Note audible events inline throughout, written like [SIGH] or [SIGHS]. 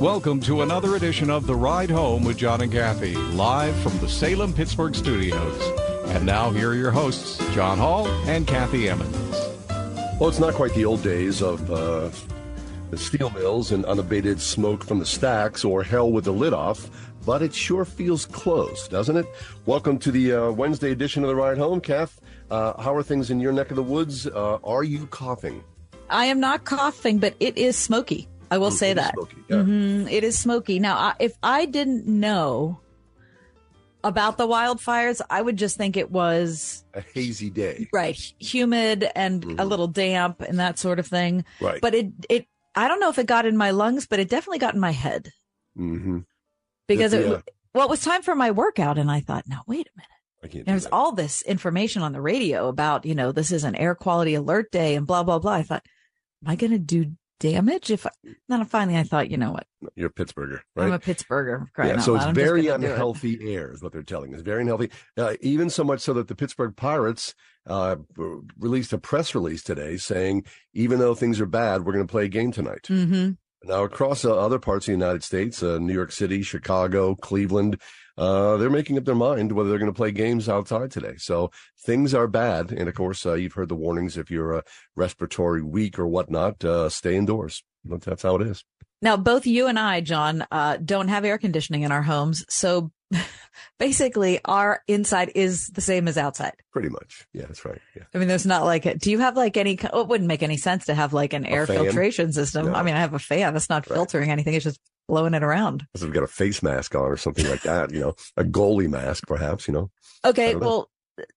Welcome to another edition of The Ride Home with John and Kathy, live from the Salem Pittsburgh studios. And now, here are your hosts, John Hall and Kathy Emmons. Well, it's not quite the old days of uh, the steel mills and unabated smoke from the stacks or hell with the lid off, but it sure feels close, doesn't it? Welcome to the uh, Wednesday edition of The Ride Home. Kath, uh, how are things in your neck of the woods? Uh, are you coughing? I am not coughing, but it is smoky. I will Mm, say it is that. smoky, yeah. Mhm, It is smoky. Now, I, if I didn't know about the wildfires, I would just think it was A hazy day. right humid and a Mhm. little damp and that sort of thing. Right. But it it I don't know if it got in my lungs, but it definitely got in my head mm-hmm. because It's, it well, it was time for my workout, and I thought, now wait a minute. I can't do There's all this information on the radio about you know this is an air quality alert day and blah blah blah. I thought, am I going to do damage if? I, then finally I thought, you know what? You're a Pittsburgher, right? I'm a Pittsburgher. Crying Yeah, so loud. it's very gonna it. unhealthy air, is what they're telling us. Very unhealthy. Uh, even so much so that the Pittsburgh Pirates uh, released a press release today saying, even though things are bad, we're going to play a game tonight. Mm-hmm. Now, across uh, other parts of the United States, uh, New York City, Chicago, Cleveland, uh, they're making up their mind whether they're going to play games outside today. So things are bad. And of course, uh, you've heard the warnings if you're uh, respiratory weak or whatnot, uh, stay indoors. That's how it is. Now, both you and I, John, uh, don't have air conditioning in our homes, so [LAUGHS] basically our inside is the same as outside. Pretty much. Yeah, that's right. Yeah. I mean, there's not like, a, do you have like any, oh, it wouldn't make any sense to have like an air fan? filtration system. No. I mean, I have a fan. That's not Right. filtering anything. It's just blowing it around. Unless we've got a face mask on or something like that, you know, a goalie mask, perhaps, you know. Okay. know. Well,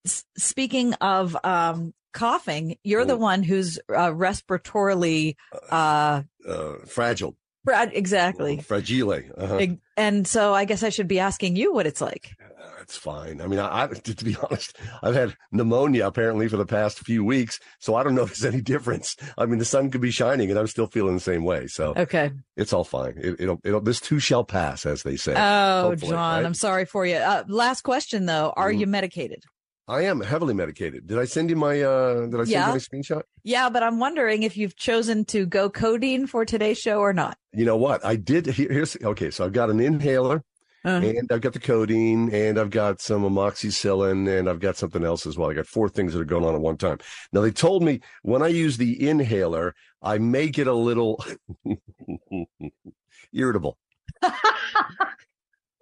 s- speaking of, um, coughing, you're the one who's uh, respiratorily, uh, Uh, fragile. Brad, exactly. Fragile. Uh-huh. And so I guess I should be asking you what it's like. Uh, It's fine. I mean, I, I to, be [LAUGHS] honest, I've had pneumonia apparently for the past few weeks, so I don't know if there's any difference. I mean, the sun could be shining, and I'm still feeling the same way. So Okay. it's all fine. It, it'll, it'll, this too shall pass, as they say. Oh, Hopefully, John, right? I'm sorry for you. Uh, last question though. Are Mhm. you medicated? I am heavily medicated. Did I send you my? uh Did I send Yeah. you my screenshot? Yeah, but I'm wondering if you've chosen to go codeine for today's show or not. You know what? I did. Here, here's okay. So I've got an inhaler. Uh, and I've got the codeine, and I've got some amoxicillin, and I've got something else as well. I got four things that are going on at one time. Now they told me when I use the inhaler, I may get a little [LAUGHS] irritable, [LAUGHS]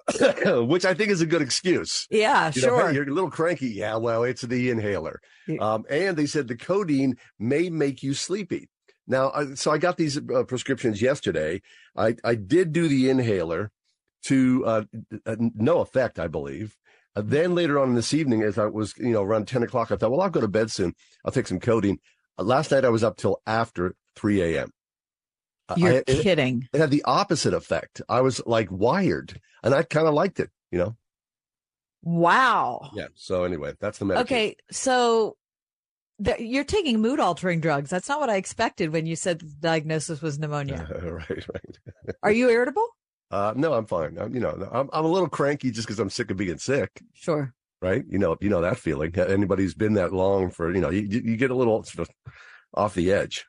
[LAUGHS] which I think is a good excuse. yeah, You know, sure. hey, you're a little cranky. Yeah, well, it's the inhaler. Um, and they said the codeine may make you sleepy. Now, I- so I got these uh, prescriptions yesterday. I, I did do the inhaler to uh, uh, no effect, I believe. Uh, then later on this evening, as I was, you know, around 10 o'clock, I thought, well, I'll go to bed soon. I'll take some codeine. Uh, last night I was up till after 3 a.m. You're I- kidding. it had the opposite effect. I was like wired and I kind of liked it, you know? Wow. Yeah. So anyway, that's the medication. Okay, so th- you're taking mood altering drugs. That's not what I expected when you said the diagnosis was pneumonia. [LAUGHS] right, right. Are you irritable? Uh, no, I'm fine. I'm, you know, I'm, I'm a little cranky just because I'm sick of being sick, Sure. right? You know, you know that feeling. Anybody who's been that long for, you know, you, you get a little sort of off the edge.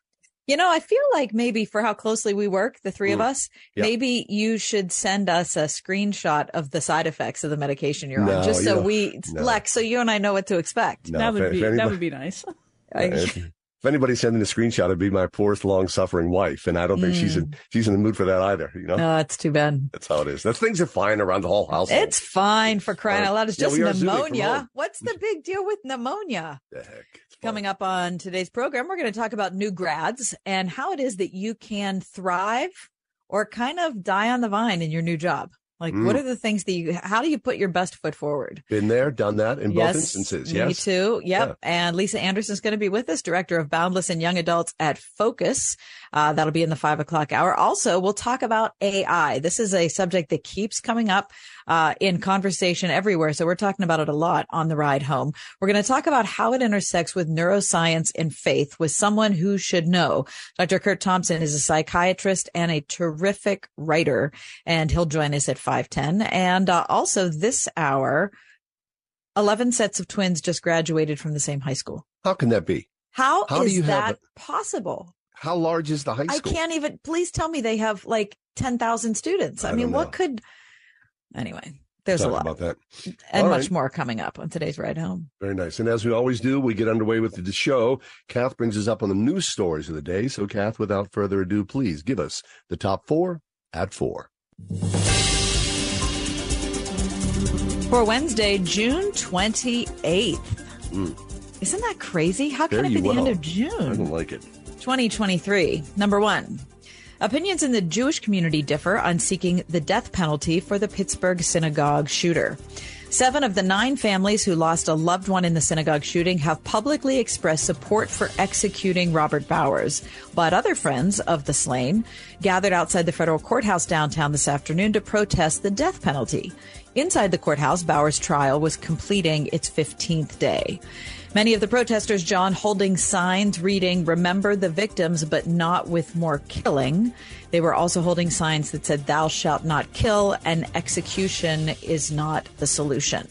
You know, I feel like maybe for how closely we work, the three of Mm. us, Yeah. maybe you should send us a screenshot of the side effects of the medication you're No, on, just you so don't- we, no. Lex, so you and I know what to expect. No, that would if be anybody- that would be nice. [LAUGHS] I- if, if anybody's sending a screenshot, it'd be my poorest, long-suffering wife, and I don't think she's in she's in the mood for that either. You know, no, that's too bad. that's how it is. That's things are fine around the whole house. It's fine for crying out loud. It's just we are zooming from pneumonia. What's the big deal with pneumonia? the heck. Coming up on today's program, we're going to talk about new grads and how it is that you can thrive or kind of die on the vine in your new job. Like, Mm. what are the things that you, how do you put your best foot forward? Been there, done that in both instances. Yes. Me too. Yep. Yeah. And Lisa Anderson is going to be with us, director of Boundless and Young Adults at Focus. Uh, that'll be in the five o'clock hour. Also, we'll talk about AI. This is a subject that keeps coming up uh, in conversation everywhere. So we're talking about it a lot on the ride home. We're going to talk about how it intersects with neuroscience and faith with someone who should know. Dr. Curt Thompson is a psychiatrist and a terrific writer, and he'll join us at 510. And uh, also this hour, 11 sets of twins just graduated from the same high school. How can that be? How How is that it? possible? How large is the high school? I can't even, please tell me they have like 10,000 students. I, I mean, what could, anyway, there's a lot about that. and All much right. more coming up on today's ride home. Very nice. And as we always do, we get underway with the show. Kath brings us up on the news stories of the day. So, Kath, without further ado, please give us the top four at four. For Wednesday, June 28th. Mm. Isn't that crazy? How can it be the end of I June? don't like it. 2023. Number one. Opinions in the Jewish community differ on seeking the death penalty for the Pittsburgh synagogue shooter. Seven of the nine families who lost a loved one in the synagogue shooting have publicly expressed support for executing Robert Bowers. But other friends of the slain gathered outside the federal courthouse downtown this afternoon to protest the death penalty. Inside the courthouse, Bowers' trial was completing its 15th day. Many of the protesters, John, holding signs reading, Remember the victims, but not with more killing. They were also holding signs that said, Thou shalt not kill, and execution is not the solution.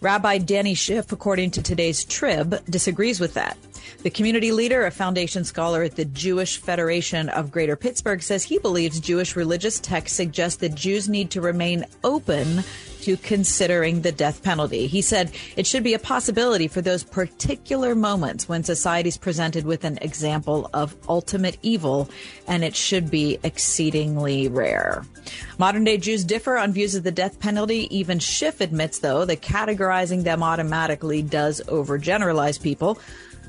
Rabbi Danny Schiff, according to today's Trib, disagrees with that. The community leader, a foundation scholar at the Jewish Federation of Greater Pittsburgh, says he believes Jewish religious texts suggest that Jews need to remain open to considering the death penalty. He said it should be a possibility for those particular moments when society is presented with an example of ultimate evil, and it should be exceedingly rare. Modern day Jews differ on views of the death penalty. Even Schiff admits, though, that categorizing them automatically does overgeneralize people.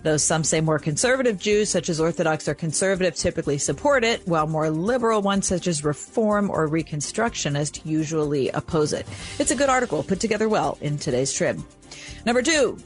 Though some say more conservative Jews, such as Orthodox or conservative, typically support it, while more liberal ones, such as Reform or Reconstructionist, usually oppose it. It's a good article put together well in today's Trib. Number two,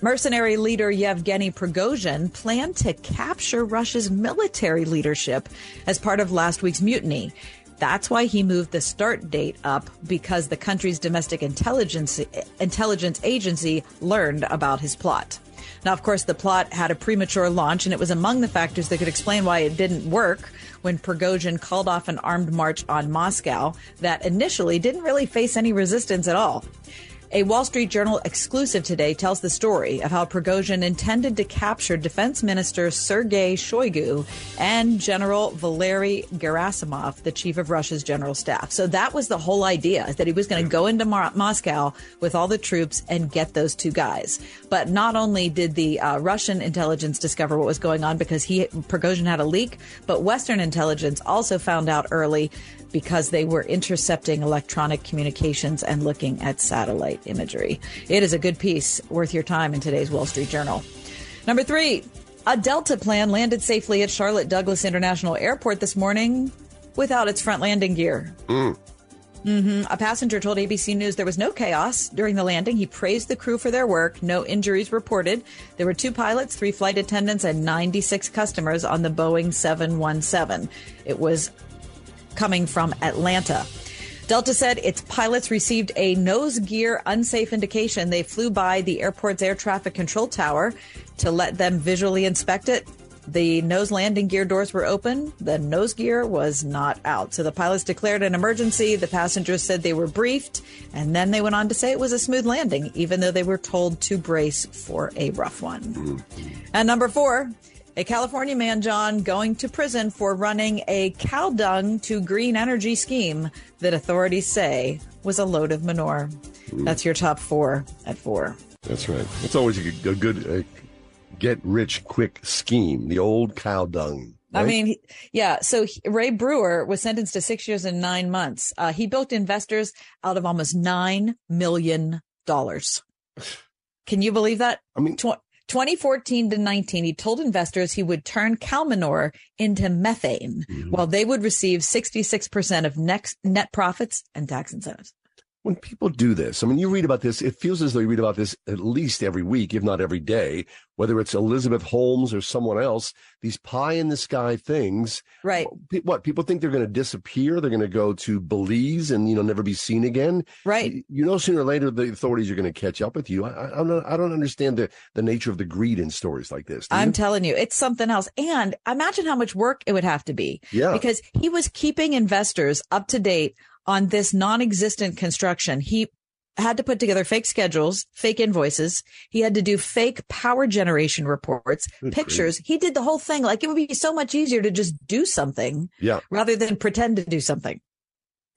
mercenary leader Yevgeny Prigozhin planned to capture Russia's military leadership as part of last week's mutiny. That's why he moved the start date up because the country's domestic intelligence intelligence agency learned about his plot. Now, of course, the plot had a premature launch, and it was among the factors that could explain why it didn't work when Prigozhin called off an armed march on Moscow that initially didn't really face any resistance at all. A Wall Street Journal exclusive today tells the story of how Prigozhin intended to capture Defense Minister Sergei Shoigu and General Valery Gerasimov, the chief of Russia's general staff. So that was the whole idea, that he was going to go into Mar- Moscow with all the troops and get those two guys. But not only did the uh, Russian intelligence discover what was going on because he Prigozhin had a leak, but Western intelligence also found out early because they were intercepting electronic communications and looking at satellite imagery. It is a good piece worth your time in today's Wall Street Journal. Number three, a Delta plan landed safely at Charlotte Douglas International Airport this morning without its front landing gear. hmm A passenger told ABC News there was no chaos during the landing. He praised the crew for their work. No injuries reported. There were two pilots, three flight attendants, and 96 customers on the Boeing 717. It was coming from Atlanta. Delta said its pilots received a nose gear unsafe indication. They flew by the airport's air traffic control tower to let them visually inspect it. The nose landing gear doors were open. The nose gear was not out. So the pilots declared an emergency. The passengers said they were briefed, and then they went on to say it was a smooth landing, even though they were told to brace for a rough one. Mm-hmm. And number four, a California man, John, going to prison for running a cow dung to green energy scheme that authorities say was a load of manure. That's your top four at four. That's right. It's always a good, a good get rich quick scheme. The old cow dung. I mean, yeah. So Ray Brewer was sentenced to six years and nine months. Uh, he built investors out of almost nine million dollars. [SIGHS] Can you believe that? I mean, Tw- 2014 to 19, he told investors he would turn cow manure into methane mm-hmm. while they would receive 66% of net, net profits and tax incentives when people do this, I mean, you read about this, it feels as though you read about this at least every week, if not every day, whether it's Elizabeth Holmes or someone else, these pie in the sky things. Right. What people think they're going to disappear. They're going to go to Belize and, you know, never be seen again. Right. You know, sooner or later, the authorities are going to catch up with you. I, I, don't, I don't understand the, the nature of the greed in stories like this. I'm telling you, it's something else. And imagine how much work it would have to be. Yeah. Because he was keeping investors up to date on this non-existent construction. He had to put together fake schedules, fake invoices. He had to do fake power generation reports, Good pictures. Grief. He did the whole thing. Like it would be so much easier to just do something yeah. rather than pretend to do something.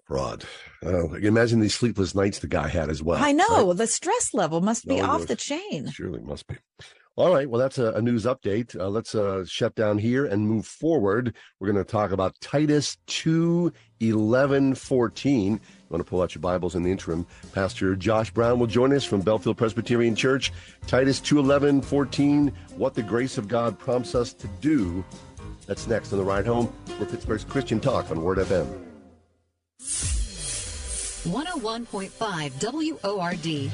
Fraud. Uh, imagine these sleepless nights the guy had as well. I know. Right? The stress level must be off the chain. Surely must be. All right. Well, that's a, a news update. Uh, let's uh, shut down here and move forward. We're going to talk about Titus 2 11 14. You want to pull out your Bibles in the interim. Pastor Josh Brown will join us from Bellefield Presbyterian Church. Titus 2 11 14. What the grace of God prompts us to do. That's next on the ride home. We're Pittsburgh's Christian Talk on Word FM. 101.5 WORD.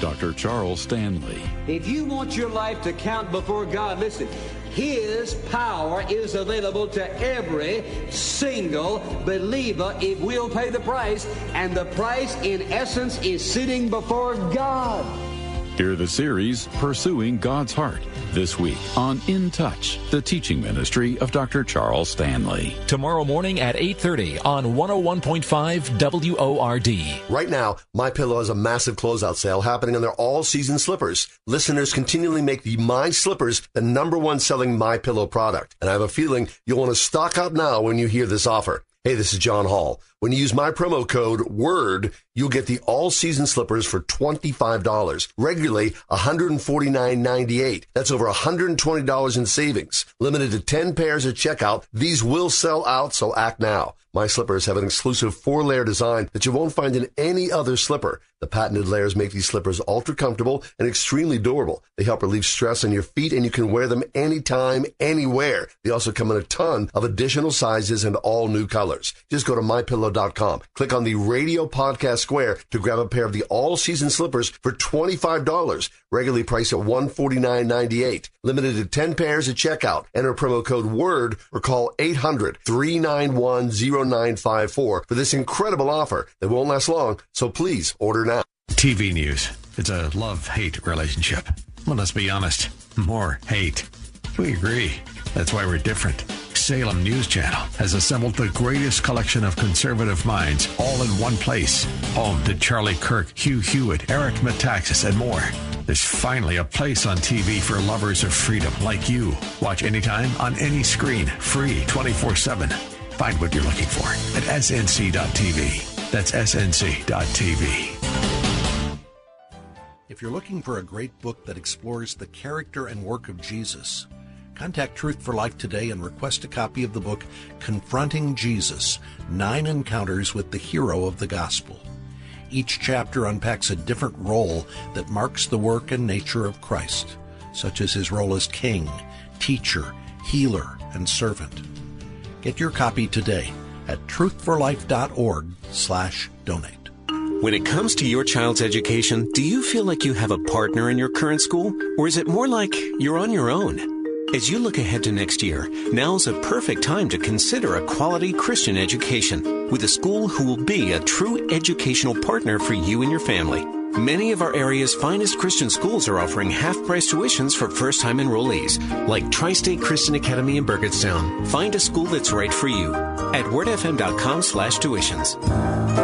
Dr. Charles Stanley. If you want your life to count before God, listen, His power is available to every single believer if we'll pay the price. And the price, in essence, is sitting before God. Hear the series Pursuing God's Heart this week on In Touch, the teaching ministry of Dr. Charles Stanley. Tomorrow morning at 8:30 on 101.5 WORD. Right now, My Pillow has a massive closeout sale happening on their all-season slippers. Listeners continually make the My Slippers the number one selling My Pillow product, and I have a feeling you'll want to stock up now when you hear this offer. Hey, this is John Hall. When you use my promo code WORD, you'll get the all season slippers for $25. Regularly $149.98. That's over $120 in savings. Limited to 10 pairs at checkout. These will sell out, so act now. My slippers have an exclusive four layer design that you won't find in any other slipper. The patented layers make these slippers ultra comfortable and extremely durable. They help relieve stress on your feet and you can wear them anytime, anywhere. They also come in a ton of additional sizes and all new colors. Just go to mypillow.com. Click on the radio podcast square to grab a pair of the all season slippers for $25. Regularly priced at $149.98. Limited to 10 pairs at checkout. Enter promo code WORD or call 800 391 0954 for this incredible offer that won't last long. So please order now. TV news. It's a love hate relationship. Well, let's be honest. More hate. We agree. That's why we're different. Salem News Channel has assembled the greatest collection of conservative minds all in one place. Home to Charlie Kirk, Hugh Hewitt, Eric Metaxas, and more. There's finally a place on TV for lovers of freedom like you. Watch anytime on any screen, free 24 7. Find what you're looking for at snc.tv. That's snc.tv. If you're looking for a great book that explores the character and work of Jesus, contact Truth for Life today and request a copy of the book Confronting Jesus Nine Encounters with the Hero of the Gospel. Each chapter unpacks a different role that marks the work and nature of Christ, such as his role as king, teacher, healer, and servant. Get your copy today at truthforlife.org slash donate. When it comes to your child's education, do you feel like you have a partner in your current school? Or is it more like you're on your own? As you look ahead to next year, now's a perfect time to consider a quality Christian education with a school who will be a true educational partner for you and your family. Many of our area's finest Christian schools are offering half price tuitions for first time enrollees, like Tri State Christian Academy in Burgettstown. Find a school that's right for you at wordfm.com slash tuitions.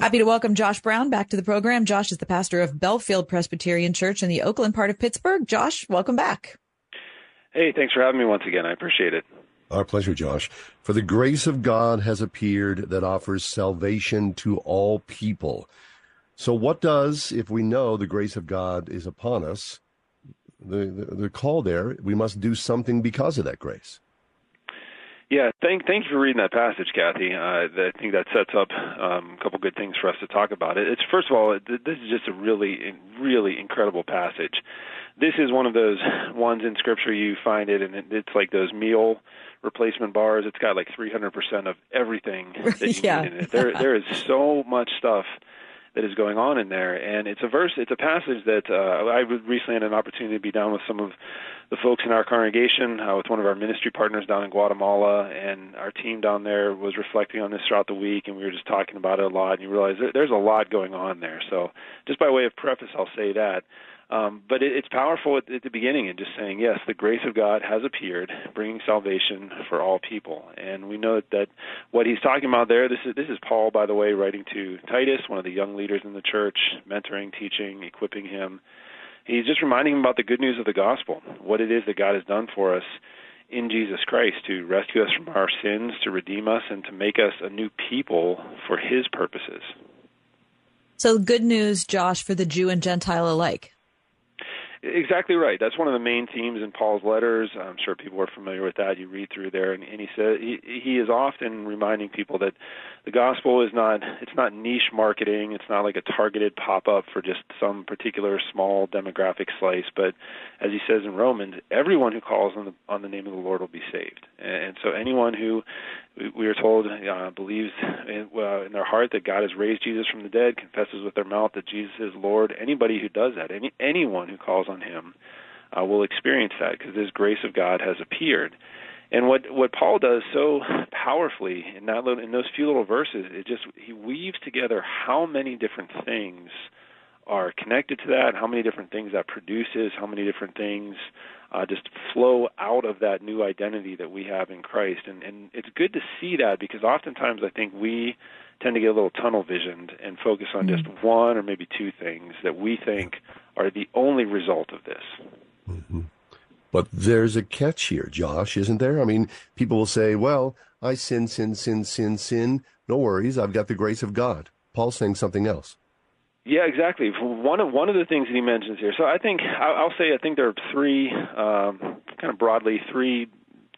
Happy to welcome Josh Brown back to the program. Josh is the pastor of Bellefield Presbyterian Church in the Oakland part of Pittsburgh. Josh, welcome back. Hey, thanks for having me once again. I appreciate it. Our pleasure, Josh. For the grace of God has appeared that offers salvation to all people. So, what does, if we know the grace of God is upon us, the, the, the call there, we must do something because of that grace? Yeah, thank thank you for reading that passage, Kathy. Uh, I think that sets up um, a couple good things for us to talk about. It. It's first of all, it, this is just a really, really incredible passage. This is one of those ones in Scripture you find it, and it, it's like those meal replacement bars. It's got like 300% of everything [LAUGHS] that you yeah. need in it. There, there is so much stuff that is going on in there. And it's a verse, it's a passage that uh, I recently had an opportunity to be down with some of the folks in our congregation, uh, with one of our ministry partners down in Guatemala, and our team down there was reflecting on this throughout the week, and we were just talking about it a lot. And you realize there, there's a lot going on there. So, just by way of preface, I'll say that. Um, but it, it's powerful at, at the beginning and just saying, yes, the grace of God has appeared, bringing salvation for all people. And we know that what he's talking about there, this is, this is Paul, by the way, writing to Titus, one of the young leaders in the church, mentoring, teaching, equipping him. He's just reminding him about the good news of the gospel, what it is that God has done for us in Jesus Christ to rescue us from our sins, to redeem us, and to make us a new people for his purposes. So, good news, Josh, for the Jew and Gentile alike. Exactly right. That's one of the main themes in Paul's letters. I'm sure people are familiar with that. You read through there, and, and he says he, he is often reminding people that the gospel is not it's not niche marketing. It's not like a targeted pop up for just some particular small demographic slice. But as he says in Romans, everyone who calls on the on the name of the Lord will be saved. And, and so anyone who we are told uh, believes in, uh, in their heart that God has raised Jesus from the dead, confesses with their mouth that Jesus is Lord. Anybody who does that, any anyone who calls on Him, uh, will experience that because His grace of God has appeared. And what what Paul does so powerfully in that little, in those few little verses, it just he weaves together how many different things are connected to that, how many different things that produces, how many different things uh, just flow out of that new identity that we have in Christ. And, and it's good to see that because oftentimes I think we tend to get a little tunnel visioned and focus on mm-hmm. just one or maybe two things that we think are the only result of this. Mm-hmm. But there's a catch here, Josh, isn't there? I mean, people will say, well, I sin, sin, sin, sin, sin. No worries. I've got the grace of God. Paul's saying something else. Yeah, exactly. One of one of the things that he mentions here. So I think I'll say I think there are three, um, kind of broadly, three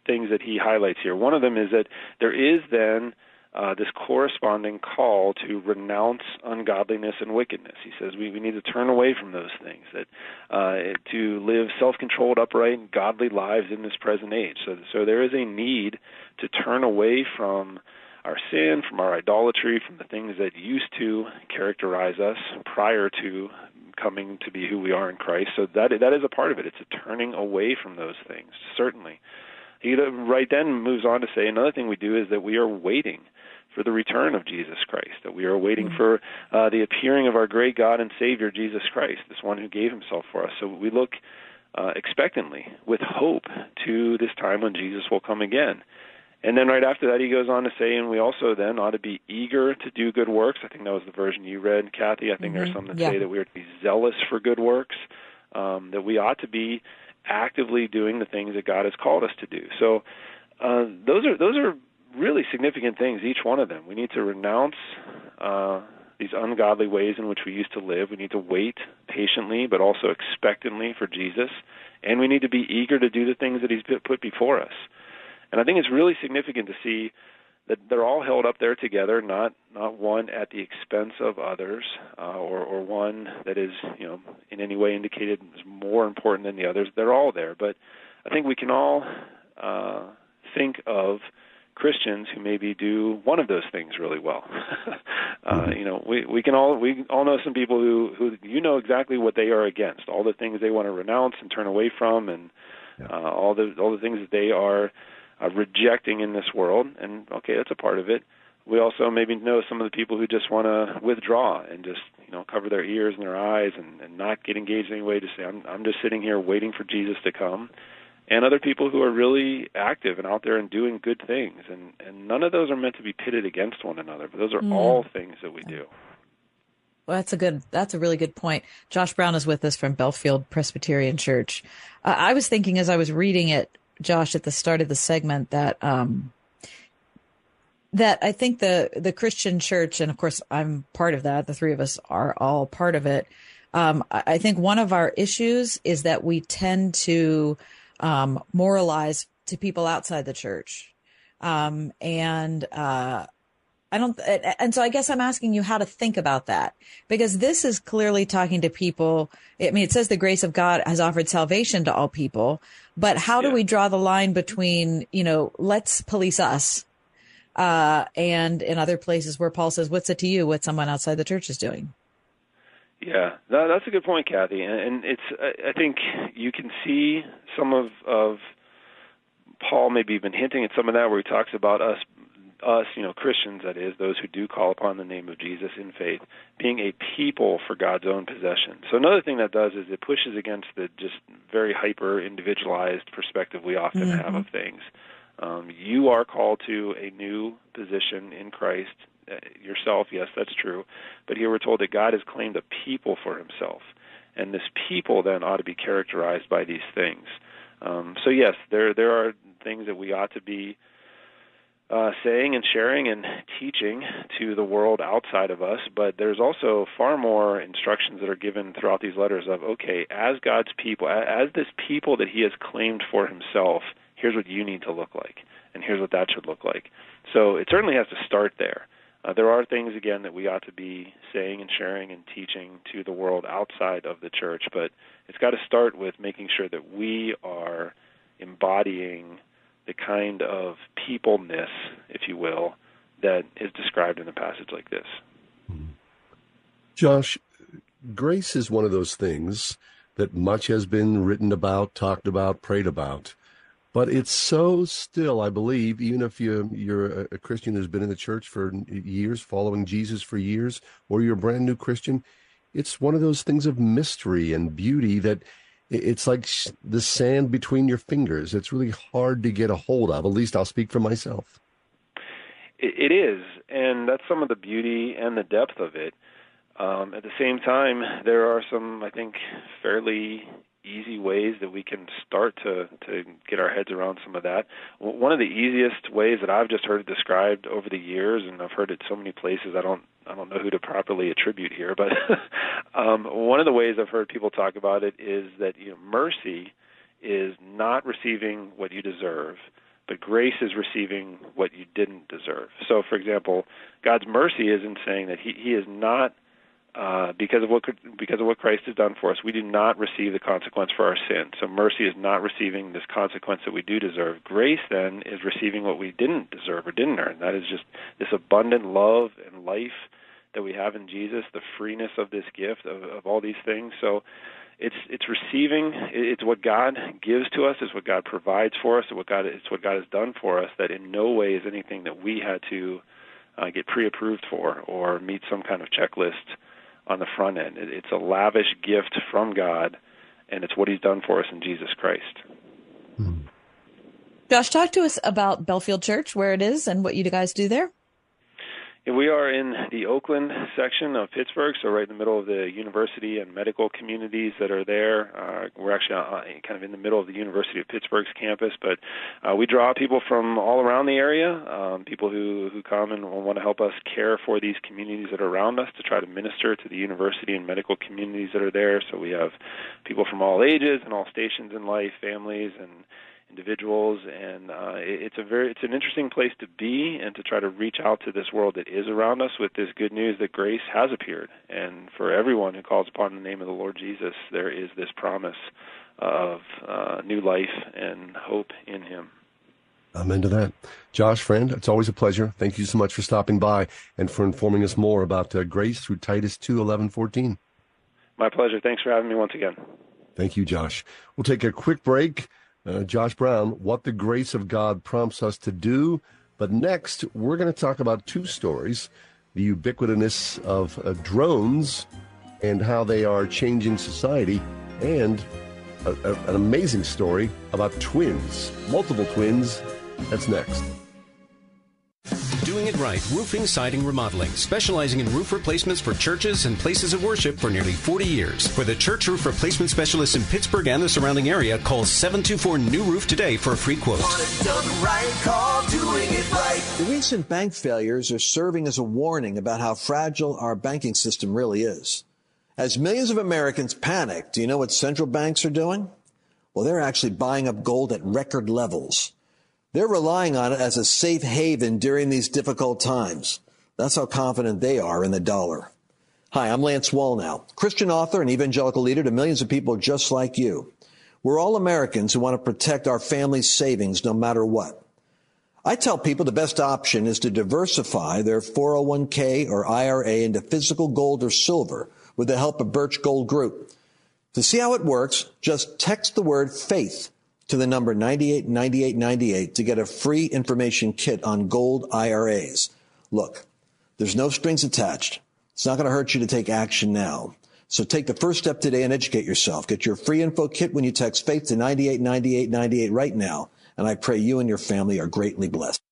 things that he highlights here. One of them is that there is then uh, this corresponding call to renounce ungodliness and wickedness. He says we, we need to turn away from those things, that uh, to live self-controlled, upright, and godly lives in this present age. So, so there is a need to turn away from our sin, from our idolatry, from the things that used to characterize us prior to coming to be who we are in Christ. So that that is a part of it. It's a turning away from those things, certainly. He right then moves on to say another thing we do is that we are waiting for the return of Jesus Christ, that we are waiting mm-hmm. for uh, the appearing of our great God and Savior, Jesus Christ, this one who gave himself for us. So we look uh, expectantly, with hope, to this time when Jesus will come again. And then right after that, he goes on to say, and we also then ought to be eager to do good works. I think that was the version you read, Kathy. I think mm-hmm. there's some that yeah. say that we are to be zealous for good works, um, that we ought to be actively doing the things that God has called us to do. So uh, those are those are really significant things. Each one of them. We need to renounce uh, these ungodly ways in which we used to live. We need to wait patiently, but also expectantly for Jesus, and we need to be eager to do the things that He's put before us. And I think it's really significant to see that they're all held up there together, not not one at the expense of others, uh, or or one that is you know in any way indicated is more important than the others. They're all there, but I think we can all uh, think of Christians who maybe do one of those things really well. [LAUGHS] uh, mm-hmm. you know, we we can all we all know some people who who you know exactly what they are against, all the things they want to renounce and turn away from, and uh, all the all the things that they are uh, rejecting in this world. And okay, that's a part of it. We also maybe know some of the people who just want to withdraw and just you know cover their ears and their eyes and, and not get engaged in any way. To say I'm I'm just sitting here waiting for Jesus to come, and other people who are really active and out there and doing good things. And and none of those are meant to be pitted against one another, but those are Mm. all things that we do. Well, that's a good. That's a really good point. Josh Brown is with us from Bellefield Presbyterian Church. Uh, I was thinking as I was reading it, Josh, at the start of the segment, that um, that I think the the Christian Church, and of course I'm part of that. The three of us are all part of it. Um, I, think one of our issues is that we tend to um, moralize to people outside the church, um, and uh, I don't, and so I guess I'm asking you how to think about that because this is clearly talking to people. I mean, it says the grace of God has offered salvation to all people, but how do we draw the line between, you know, let's police us, uh, and in other places where Paul says, what's it to you what someone outside the church is doing? Yeah, that, that's a good point, Kathy. And, and it's I, I think you can see some of of Paul maybe even hinting at some of that where he talks about us us, you know, Christians, that is, those who do call upon the name of Jesus in faith, being a people for God's own possession. So another thing that does is it pushes against the just very hyper individualized perspective we often Mhm. have of things. Um, you are called to a new position in Christ uh, yourself. Yes, that's true. But here we're told that God has claimed a people for Himself, and this people then ought to be characterized by these things. Um, so yes, there there are things that we ought to be uh, saying and sharing and teaching to the world outside of us, but there's also far more instructions that are given throughout these letters of, okay, as God's people, as this people that He has claimed for Himself, here's what you need to look like, and here's what that should look like. So it certainly has to start there. Uh, there are things, again, that we ought to be saying and sharing and teaching to the world outside of the church, but it's got to start with making sure that we are embodying the kind of peopleness, if you will, that is described in a passage like this. Josh, grace is one of those things that much has been written about, talked about, prayed about. But it's so still, I believe, even if you, you're a, Christian who's been in the church for years, following Jesus for years, or you're a brand new Christian, it's one of those things of mystery and beauty that it's like the sand between your fingers. It's really hard to get a hold of. At least I'll speak for myself. It, is, and that's some of the beauty and the depth of it. Um, at the same time, there are some, I think, fairly easy ways that we can start to to get our heads around some of that. One of the easiest ways that I've just heard it described over the years, and I've heard it so many places, I don't I don't know who to properly attribute here, but [LAUGHS] um, one of the ways I've heard people talk about it is that you know mercy is not receiving what you deserve, but grace is receiving what you didn't deserve. So, for example, God's mercy is in saying that He He is not uh, because of what because of what Christ has done for us, we do not receive the consequence for our sin. So mercy is not receiving this consequence that we do deserve. Grace then is receiving what we didn't deserve or didn't earn. That is just this abundant love and life that we have in Jesus, the freeness of this gift of, of all these things. So it's it's receiving it's what God gives to us, it's what God provides for us, it's what God it's what God has done for us that in no way is anything that we had to uh, get pre-approved for or meet some kind of checklist on the front end. It, it's a lavish gift from God, and it's what He's done for us in Jesus Christ. Hmm. Josh, talk to us about Bellefield Church, where it is, and what you guys do there. We are in the Oakland section of Pittsburgh, so right in the middle of the university and medical communities that are there. Uh, we're actually uh, kind of in the middle of the University of Pittsburgh's campus, but uh, we draw people from all around the area, um, people who, who come and want to help us care for these communities that are around us to try to minister to the university and medical communities that are there. So we have people from all ages and all stations in life, families and individuals and uh, it- it's a very it's an interesting place to be and to try to reach out to this world that is around us with this good news that grace has appeared and for everyone who calls upon the name of the Lord Jesus there is this promise of uh, new life and hope in him I'm into that. Josh, friend, it's always a pleasure. Thank you so much for stopping by and for informing us more about uh, grace through Titus 2 11 14. my pleasure thanks for having me once again Thank you, Josh. We'll take a quick break. Uh, Josh Brown, what the grace of God prompts us to do. But next, we're going to talk about two stories the ubiquitousness of uh, drones and how they are changing society, and a, a, an amazing story about twins, multiple twins. That's next. Doing it right, roofing, siding, remodeling, specializing in roof replacements for churches and places of worship for nearly 40 years. For the church roof replacement specialists in Pittsburgh and the surrounding area, call 724 New Roof today for a free quote. Doing it The recent bank failures are serving as a warning about how fragile our banking system really is. As millions of Americans panic, do you know what central banks are doing? Well, they're actually buying up gold at record levels. They're relying on it as a safe haven during these difficult times. That's how confident they are in the dollar. Hi, I'm Lance Wallnau, Christian author and evangelical leader to millions of people just like you. We're all Americans who want to protect our family's savings no matter what. I tell people the best option is to diversify their 401k or IRA into physical gold or silver with the help of Birch Gold Group. To see how it works, just text the word faith to the number 989898 to get a free information kit on gold IRAs. Look, there's no strings attached. It's not going to hurt you to take action now. So take the first step today and educate yourself. Get your free info kit when you text faith to 989898 right now. And I pray you and your family are greatly blessed.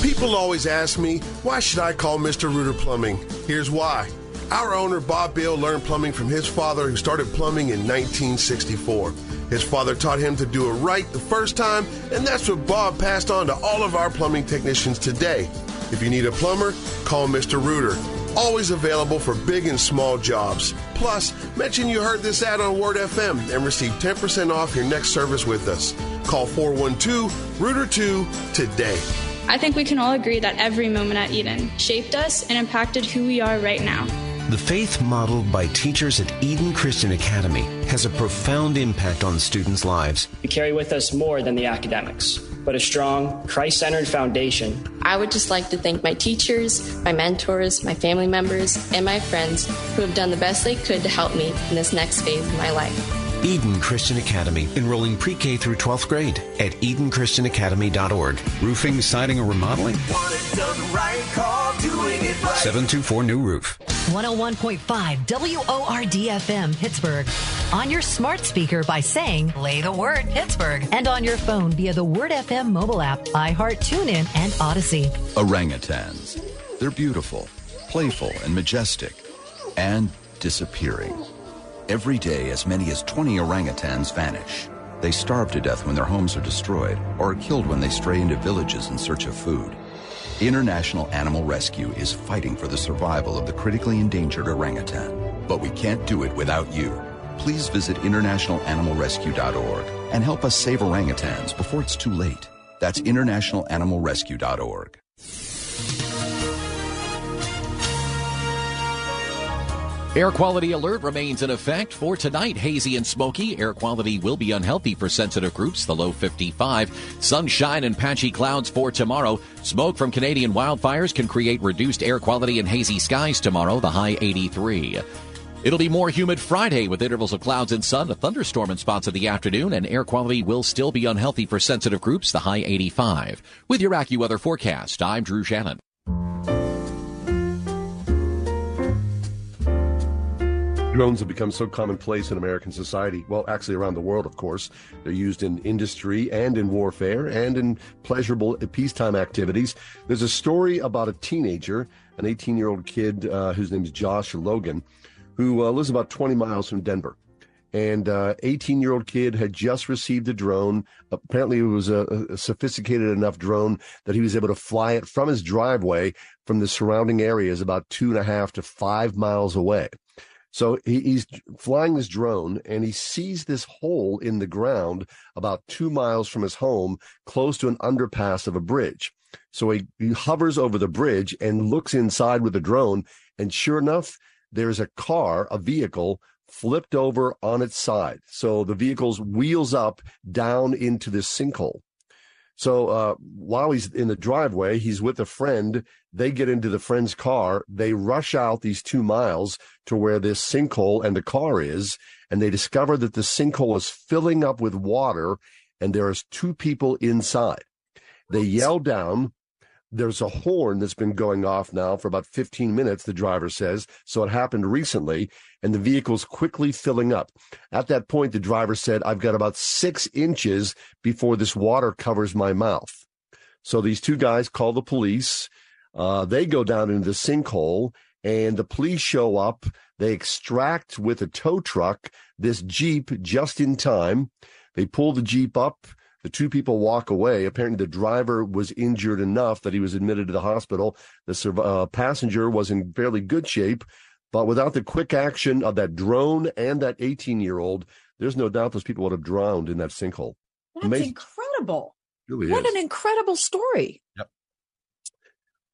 People always ask me, why should I call Mr. Rooter Plumbing? Here's why. Our owner, Bob Bill, learned plumbing from his father, who started plumbing in 1964. His father taught him to do it right the first time, and that's what Bob passed on to all of our plumbing technicians today. If you need a plumber, call Mr. Rooter. Always available for big and small jobs. Plus, mention you heard this ad on Word FM and receive 10% off your next service with us. Call 412 Rooter 2 today. I think we can all agree that every moment at Eden shaped us and impacted who we are right now. The faith modeled by teachers at Eden Christian Academy has a profound impact on students' lives. We carry with us more than the academics, but a strong, Christ centered foundation. I would just like to thank my teachers, my mentors, my family members, and my friends who have done the best they could to help me in this next phase of my life. Eden Christian Academy, enrolling pre K through 12th grade at EdenChristianAcademy.org. Roofing, siding, or remodeling? 724 New Roof. 101.5 WORD FM Pittsburgh. On your smart speaker by saying, play the word Pittsburgh. And on your phone via the Word FM mobile app, iHeart, TuneIn, and Audacy. Orangutans. They're beautiful, playful, and majestic, and disappearing. Every day, as many as 20 orangutans vanish. They starve to death when their homes are destroyed or are killed when they stray into villages in search of food. International Animal Rescue is fighting for the survival of the critically endangered orangutan. But we can't do it without you. Please visit internationalanimalrescue.org and help us save orangutans before it's too late. That's internationalanimalrescue.org. Air quality alert remains in effect for tonight. Hazy and smoky. Air quality will be unhealthy for sensitive groups, the low 55. Sunshine and patchy clouds for tomorrow. Smoke from Canadian wildfires can create reduced air quality and hazy skies tomorrow, the high 83. It'll be more humid Friday with intervals of clouds and sun, a thunderstorm in spots of the afternoon, and air quality will still be unhealthy for sensitive groups, the high 85. With your AccuWeather forecast, I'm Drew Shannon. Drones have become so commonplace in American society. Well, actually, around the world, of course. They're used in industry and in warfare and in pleasurable peacetime activities. There's a story about a teenager, an 18 year old kid uh, whose name is Josh Logan, who uh, lives about 20 miles from Denver. And 18 uh, year old kid had just received a drone. Apparently, it was a, a sophisticated enough drone that he was able to fly it from his driveway from the surrounding areas about two and a half to five miles away. So he, he's flying this drone and he sees this hole in the ground about two miles from his home, close to an underpass of a bridge. So he, he hovers over the bridge and looks inside with the drone. And sure enough, there's a car, a vehicle flipped over on its side. So the vehicle's wheels up down into this sinkhole. So uh, while he's in the driveway, he's with a friend. They get into the friend's car. They rush out these two miles to where this sinkhole and the car is, and they discover that the sinkhole is filling up with water, and there is two people inside. They yell down. There's a horn that's been going off now for about 15 minutes, the driver says. So it happened recently, and the vehicle's quickly filling up. At that point, the driver said, I've got about six inches before this water covers my mouth. So these two guys call the police. Uh, they go down into the sinkhole, and the police show up. They extract with a tow truck this Jeep just in time. They pull the Jeep up. The two people walk away. Apparently, the driver was injured enough that he was admitted to the hospital. The uh, passenger was in fairly good shape, but without the quick action of that drone and that 18 year old, there's no doubt those people would have drowned in that sinkhole. That's Amazing. incredible. Really what is. an incredible story. Yep.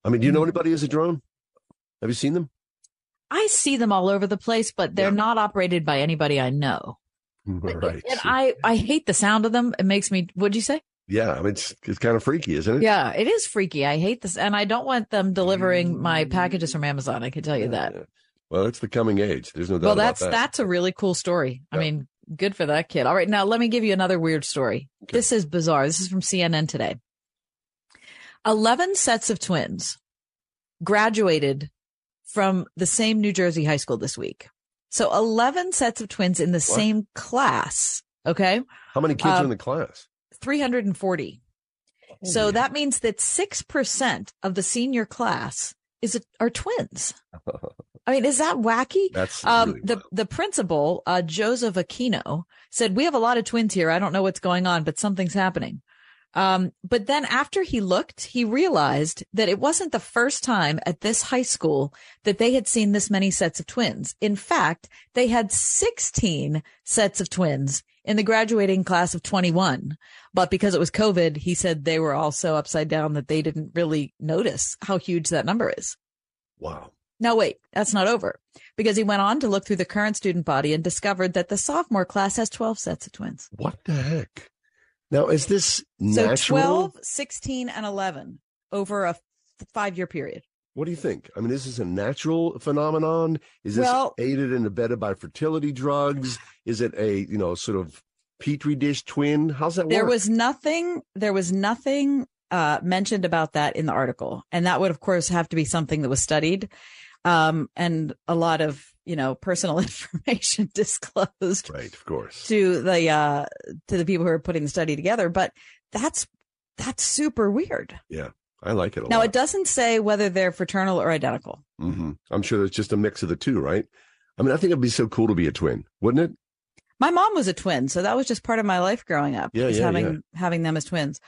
I mean, do you know anybody who's a drone? Have you seen them? I see them all over the place, but they're not operated by anybody I know. [LAUGHS] Right. And I, I hate the sound of them. It makes me, what'd you say? Yeah, I mean, it's, it's kind of freaky, isn't it? Yeah, it is freaky. I hate this. And I don't want them delivering my packages from Amazon. I can tell you that. Well, it's the coming age. There's no doubt Well, about that's that. that's a really cool story. I mean, good for that kid. All right, now let me give you another weird story. This is bizarre. This is from CNN today. Eleven sets of twins graduated from the same New Jersey high school this week. So eleven sets of twins in the same class. Okay, How many kids are Um, in the class? three hundred and forty. So that means that six percent of the senior class is are twins. [LAUGHS] I mean, is that wacky? That's um, really the the principal, uh, Joseph Aquino, said we have a lot of twins here. I don't know what's going on, but something's happening. Um, but then after he looked, he realized that it wasn't the first time at this high school that they had seen this many sets of twins. In fact, they had 16 sets of twins in the graduating class of 21. But because it was COVID, he said they were all so upside down that they didn't really notice how huge that number is. Wow. Now, wait, that's not over because he went on to look through the current student body and discovered that the sophomore class has 12 sets of twins. What the heck? Now, is this So natural? 12, 16, and 11 over a five year period. What do you think? I mean, is this a natural phenomenon? Is this Well- aided and abetted by fertility drugs? Is it a, you know, sort of petri dish twin? How's that work? There work? was nothing, there was nothing uh, mentioned about that in the article. And that would, of course, have to be something that was studied. Um, and a lot of, you know, personal [LAUGHS] information disclosed right, of course. to the, uh, to the people who are putting the study together. But that's, that's super weird. Yeah, I like it a Now, lot. it doesn't say whether they're fraternal or identical. hmm I'm sure it's just a mix of the two, right? I mean, I think it'd be so cool to be a twin, wouldn't it? My mom was a twin, so that was just part of my life growing up. Yeah, yeah, having yeah. having them as twins.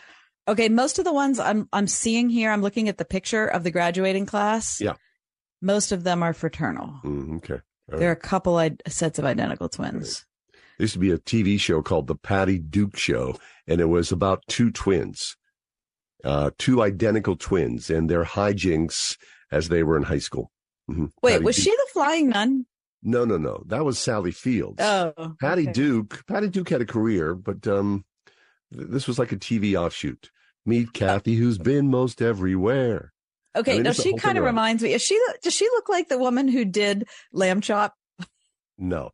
Okay, most of the ones I'm I'm seeing here, I'm looking at the picture of the graduating class. Yeah. Most of them are fraternal. Mm, okay. There are a couple I- sets of identical twins. There used to be a TV show called The Patty Duke Show, and it was about two twins, uh, two identical twins, and their hijinks as they were in high school. Mhm. Wait, Patty was Duke- she the flying nun? No, no, no. That was Sally Fields. Oh, Patty okay. Duke. Patty Duke had a career, but um, th- this was like a TV offshoot. Meet Kathy, who's been most everywhere. Okay, I mean, no, she kind of reminds me. Is she does she look like the woman who did Lamb Chop? [LAUGHS] No,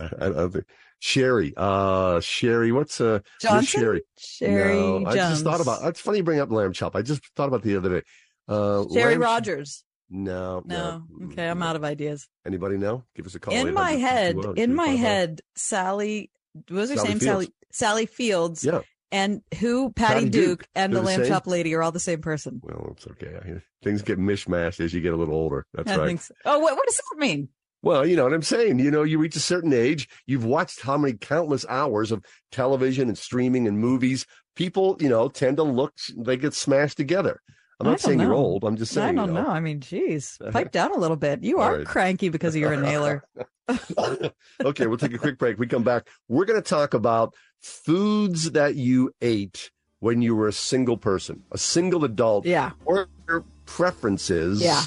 I, I don't think Sherry. Uh, Sherry. What's uh Johnson? Sherry? Sherry No, I just thought about. It's funny you bring up lamb chop. I just thought about the other day. Uh, Sherry Rogers. No, No. Okay, I'm out of ideas. Anybody know? Give us a call. in my head, in my head, Sally, what was her Sally name? Fields. Sally, Sally Fields. Yeah. And who, Patty, Patty Duke, Duke. and They're the the Lamb? Chop Lady are all the same person. Well, it's okay. I Things get mishmashed as you get a little older. That's I right. so. Oh, what, what does that mean? Well, you know what I'm saying. You know, you reach a certain age, you've watched how many countless hours of television and streaming and movies. People, you know, tend to look, they get smashed together. I'm not saying you're old. I'm just saying. I you don't know. know. I mean, geez, [LAUGHS] pipe down a little bit. You are right. cranky because of your inhaler. [LAUGHS] [LAUGHS] okay, we'll take a quick break. We come back. We're going to talk about foods that you ate when you were a single person, a single adult. Yeah. Or your preferences. Yeah.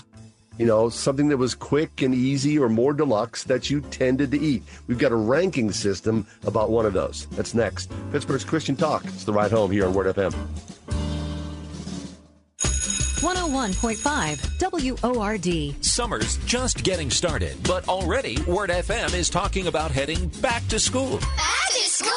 You know, something that was quick and easy or more deluxe that you tended to eat. We've got a ranking system about one of those. That's next. Pittsburgh's Christian Talk. It's the ride home here on Word FM. 101.5 WORD. Summer's just getting started, but already Word FM is talking about heading back to school. Back to school?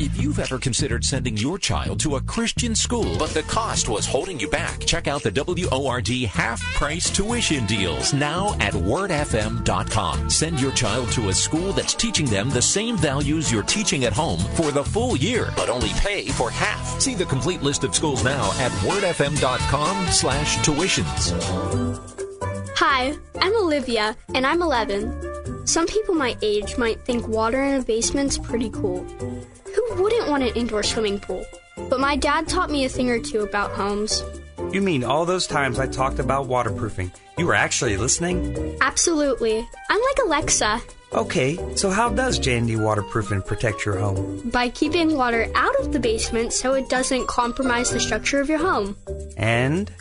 If you've ever considered sending your child to a Christian school, but the cost was holding you back, check out the WORD half price tuition deals now at wordfm.com. Send your child to a school that's teaching them the same values you're teaching at home for the full year, but only pay for half. See the complete list of schools now at wordfm.com slash tuitions. Hi, I'm Olivia, and I'm 11. Some people my age might think water in a basement's pretty cool. Who wouldn't want an indoor swimming pool? But my dad taught me a thing or two about homes. You mean all those times I talked about waterproofing? You were actually listening? Absolutely. I'm like Alexa. Okay, so how does J&D waterproofing protect your home? By keeping water out of the basement so it doesn't compromise the structure of your home. And?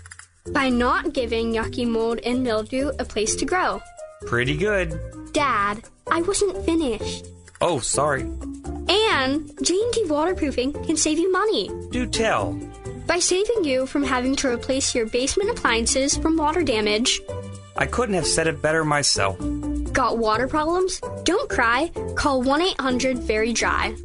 By not giving yucky mold and mildew a place to grow. Pretty good. Dad, I wasn't finished. Oh, sorry. And J&D waterproofing can save you money. Do tell. By saving you from having to replace your basement appliances from water damage. I couldn't have said it better myself. Got water problems? Don't cry. Call 1-800-VERY-DRY.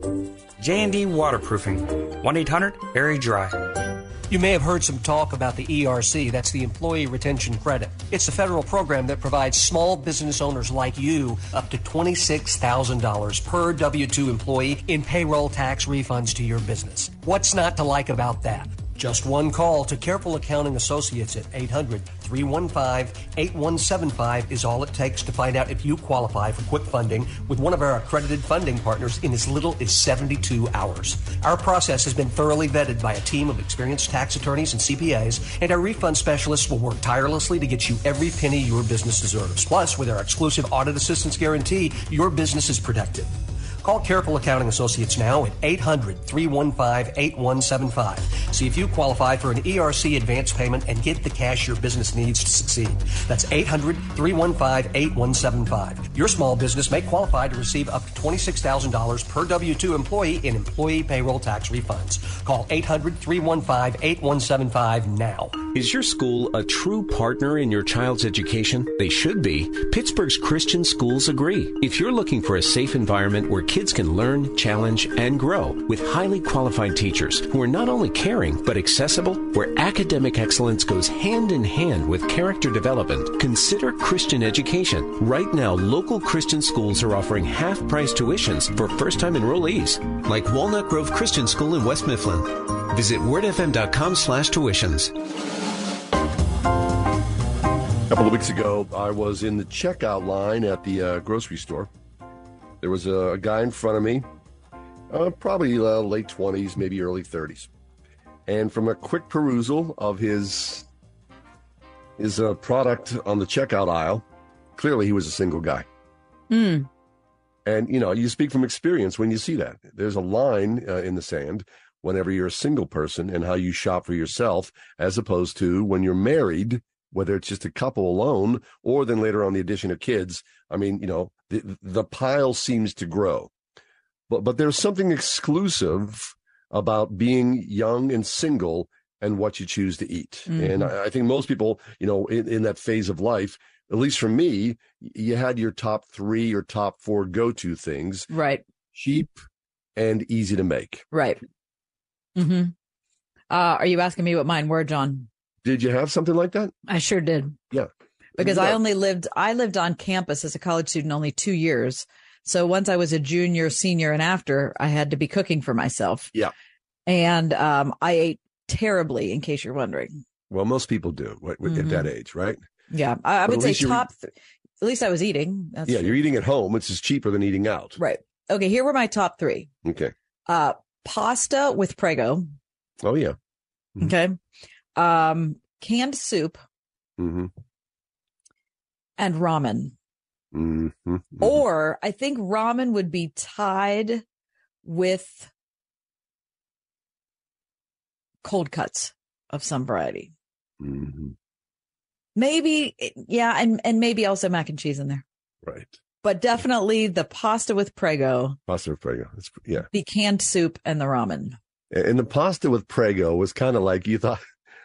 J&D waterproofing. 1-800-VERY-DRY. You may have heard some talk about the ERC, that's the Employee Retention Credit. It's a federal program that provides small business owners like you up to $26,000 per W 2 employee in payroll tax refunds to your business. What's not to like about that? Just one call to Careful Accounting Associates at 800 315 8175 is all it takes to find out if you qualify for quick funding with one of our accredited funding partners in as little as 72 hours. Our process has been thoroughly vetted by a team of experienced tax attorneys and CPAs, and our refund specialists will work tirelessly to get you every penny your business deserves. Plus, with our exclusive audit assistance guarantee, your business is protected. Call Careful Accounting Associates now at 800 315 8175. See if you qualify for an ERC advance payment and get the cash your business needs to succeed. That's 800 315 8175. Your small business may qualify to receive up to $26,000 per W 2 employee in employee payroll tax refunds. Call 800 315 8175 now. Is your school a true partner in your child's education? They should be. Pittsburgh's Christian schools agree. If you're looking for a safe environment where kids can learn, challenge, and grow with highly qualified teachers who are not only caring but accessible, where academic excellence goes hand in hand with character development, consider Christian education. Right now, local Christian schools are offering half price tuitions for first time enrollees, like Walnut Grove Christian School in West Mifflin. Visit wordfm.com slash tuitions. A couple of weeks ago, I was in the checkout line at the uh, grocery store. There was a, a guy in front of me, uh, probably uh, late 20s, maybe early 30s. And from a quick perusal of his his uh, product on the checkout aisle, clearly he was a single guy. Hmm. And you know, you speak from experience when you see that. There's a line uh, in the sand whenever you're a single person and how you shop for yourself, as opposed to when you're married, whether it's just a couple alone or then later on the addition of kids. I mean, you know, the, the pile seems to grow. But but there's something exclusive about being young and single and what you choose to eat. Mhm. And I, I think most people, you know, in, in that phase of life, at least for me, you had your top three or top four go to things. Right. Cheap and easy to make. Right. Mm-hmm. Uh, are you asking me what mine were, John? Did you have something like that? I sure did. Yeah. Because I only lived I lived on campus as a college student only two years. So once I was a junior, senior, and after, I had to be cooking for myself. Yeah. And um, I ate terribly, in case you're wondering. Well, most people do what- what- at that age, right? Yeah, I, I would say top. Th- at least I was eating. That's yeah, you're eating at home, which is cheaper than eating out. right. Okay, here were my top three: Okay. uh, pasta with prego. Oh yeah. Okay, um, canned soup Mm-hmm. and ramen. Mm-hmm. Or I think ramen would be tied with cold cuts of some variety. Mm-hmm. Maybe, yeah, and and maybe also mac and cheese in there. Right. But definitely the pasta with prego, Pasta with prego. That's, yeah. the canned soup, and the ramen. And the pasta with prego was kind of like you thought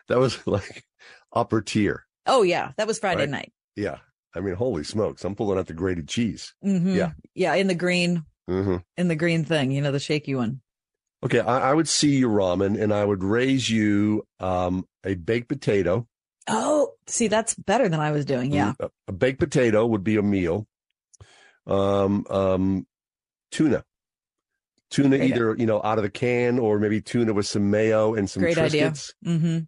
that was [LAUGHS] like upper tier. Oh yeah, that was Friday Right. night. Yeah. I mean, holy smokes. I'm pulling out the grated cheese. hmm Yeah. yeah, in the green, Mm-hmm. in the green thing, you know, the shaky one. Okay, I, I would see your ramen, and I would raise you um, a baked potato. Oh, see, that's better than I was doing. Yeah. A, a baked potato would be a meal. Um, um, tuna, tuna Great. either you know out of the can or maybe tuna with some mayo and some Great idea. Triscuits. Mm-hmm.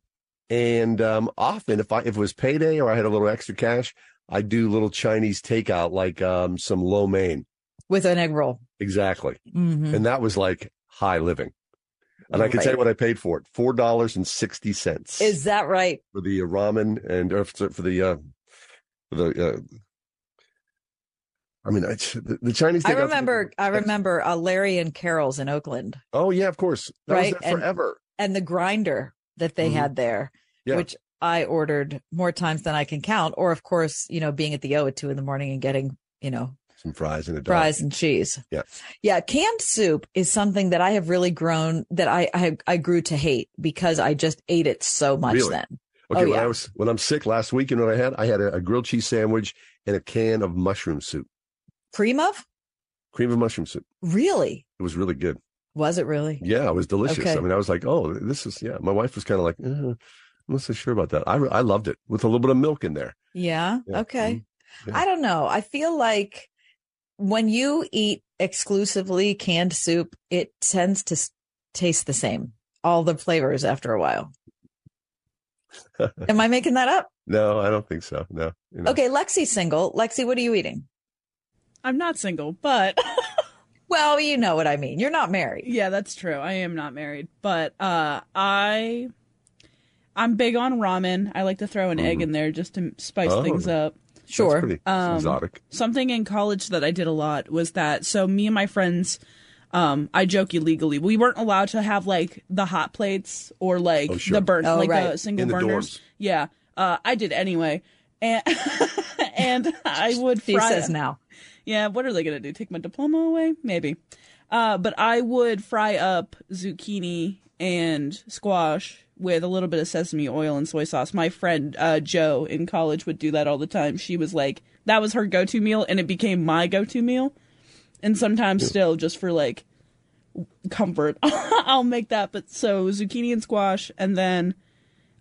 And um, often, if I if it was payday or I had a little extra cash, I do little Chinese takeout like um, some lo mein. With an egg roll. Exactly, Mhm. and that was like high living. And I can tell you what I paid for it: four dollars and sixty cents Is that right? for the uh, ramen and or for the uh, for the. Uh, I mean, I, the, the Chinese. I remember, I remember uh, Larry and Carol's in Oakland, Oh yeah, of course. That right? was there and, forever. and the grinder that they Mhm. had there, Yeah. which I ordered more times than I can count. Or, of course, you know, being at the O at two in the morning and getting, you know, Some fries and a dog. fries and cheese. Yeah. Yeah, canned soup is something that I have really grown that I I, I grew to hate because I just ate it so much Really? then. Okay, oh, when yeah. I was when I'm sick last week, you know what I had? I had a, a grilled cheese sandwich and a can of mushroom soup, Cream of? cream of mushroom soup. Really? It was really good. Was it really? Yeah, it was delicious. Okay. I mean, I was like, oh, this is yeah. My wife was kind of like, uh, I'm not so sure about that. I I loved it with a little bit of milk in there. Yeah. Yeah. Okay. Yeah. I don't know. I feel like when you eat exclusively canned soup, it tends to taste the same, all the flavors after a while. Am I making that up? [LAUGHS] No, I don't think so. No. you know. Okay, Lexi's single. Lexi, what are you eating? I'm not single, but [LAUGHS] well, you know what I mean. You're not married. Yeah, that's true. I am not married, but uh I I'm big on ramen. I like to throw an egg in there just to spice Oh, things up. that's Sure. pretty Um, exotic. Something in college that I did a lot was that so me and my friends um I joke illegally. We weren't allowed to have like the hot plates or like Oh, sure. the burn Oh, like right. the single In the burners. dorms. Yeah. Uh I did anyway. And [LAUGHS] and I would She fry says now. Yeah, what are they gonna do? Take my diploma away? Maybe. Uh, but I would fry up zucchini and squash with a little bit of sesame oil and soy sauce. My friend uh, Joe in college would do that all the time. She was like, that was her go-to meal, and it became my go-to meal. And sometimes still, just for like comfort, [LAUGHS] I'll make that. But so zucchini and squash, and then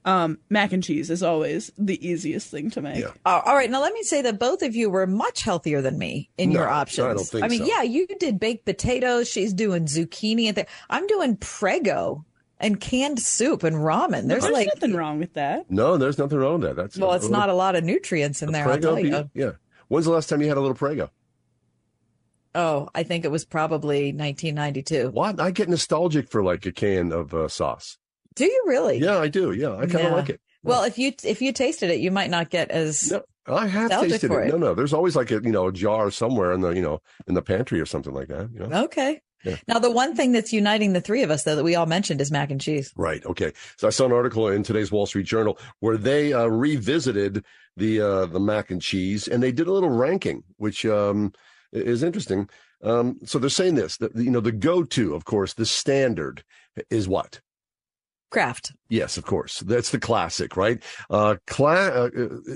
um, mac and cheese is always the easiest thing to make. Uh, all right. Now, let me say that both of you were much healthier than me in No, your I options. don't think I mean, so. yeah, you did baked potatoes. She's doing zucchini. And th- I'm doing Prego and canned soup and ramen. There's, There's like, nothing wrong with that. No, there's nothing wrong with that. That's well, it's not a lot of nutrients in there. I'll Prego. tell you. Yeah. When's the last time you had a little Prego? Oh, I think it was probably 1992. What? I get nostalgic for like a can of uh, sauce. Do you really? Yeah, I do. Yeah, I kind of Yeah. like it. Well, if you if you tasted it, you might not get as I have tasted it. it. No, no. There's always like a you know a jar somewhere in the you know in the pantry or something like that. You know. Okay. Yeah. Now, the one thing that's uniting the three of us, though, that we all mentioned is mac and cheese. Right. Okay. So I saw an article in today's Wall Street Journal where they uh, revisited the uh, the mac and cheese and they did a little ranking, which um, is interesting. Um, so they're saying this that you know the go to, of course, the standard is what Kraft. Yes, of course. That's the classic, right? Uh, cla- uh,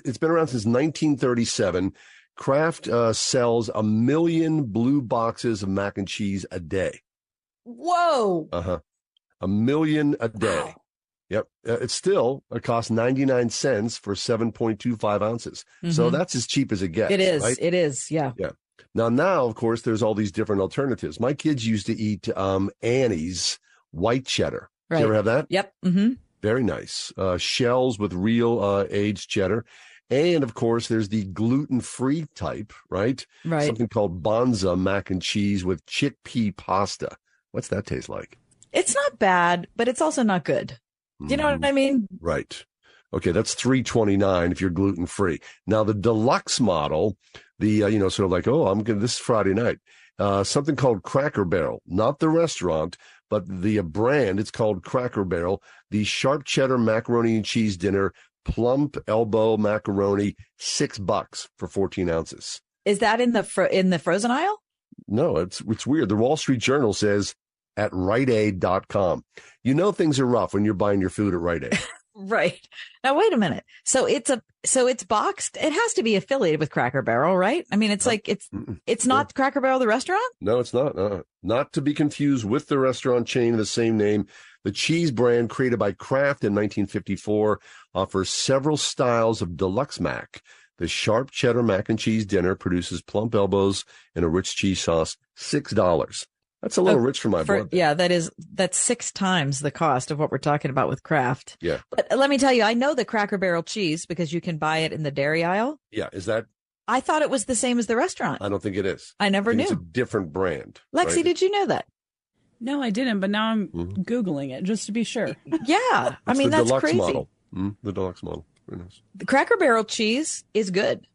it's been around since 1937. Kraft uh, sells a million blue boxes of mac and cheese a day. Whoa. Uh huh. A million a day. Yep. Uh, it's still, it costs 99 cents for 7.25 ounces. So Mhm. that's as cheap as it gets. It is. Right? It is. Yeah. Yeah. Now, now, of course, there's all these different alternatives. My kids used to eat um, Annie's white cheddar. Right. You ever have that? Yep. Mm-hmm. Very nice. Uh, shells with real uh, aged cheddar. And of course, there's the gluten free type, right? Right. Something called Banza mac and cheese with chickpea pasta. What's that taste like? It's not bad, but it's also not good. You know what I mean? Right. Okay, that's 329 if you're gluten free. Now the deluxe model, the uh, you know sort of like, oh, I'm going to this is Friday night. Uh, something called Cracker Barrel, not the restaurant, but the brand. It's called Cracker Barrel. The sharp cheddar macaroni and cheese dinner, plump elbow macaroni, six bucks for 14 ounces. Is that in the fro- in the frozen aisle? No, it's it's weird. The Wall Street Journal says at riteaid.com. You know things are rough when you're buying your food at Rite Aid. [LAUGHS] Right. Now wait a minute. So it's a so it's boxed. It has to be affiliated with Cracker Barrel, right? I mean, it's like it's it's not Cracker Barrel the restaurant? No, it's not. Uh, not to be confused with the restaurant chain of the same name. The cheese brand created by Kraft in 1954 offers several styles of deluxe mac. The sharp cheddar mac and cheese dinner produces plump elbows and a rich cheese sauce. Six dollars. That's a little Oh, rich for my For- blood. yeah, that is that's six times the cost of what we're talking about with Kraft. Yeah, But let me tell you, I know the Cracker Barrel cheese because you can buy it in the dairy aisle. yeah. Is that? I thought it was the same as the restaurant. I don't think it is. I never think It's a knew. different brand. Lexi, right? did you know that? No, I didn't, but now I'm googling it just to be sure. [LAUGHS] Yeah, I It's mean the that's deluxe crazy. model. Mm, the deluxe model. Very nice. The Cracker Barrel cheese is good.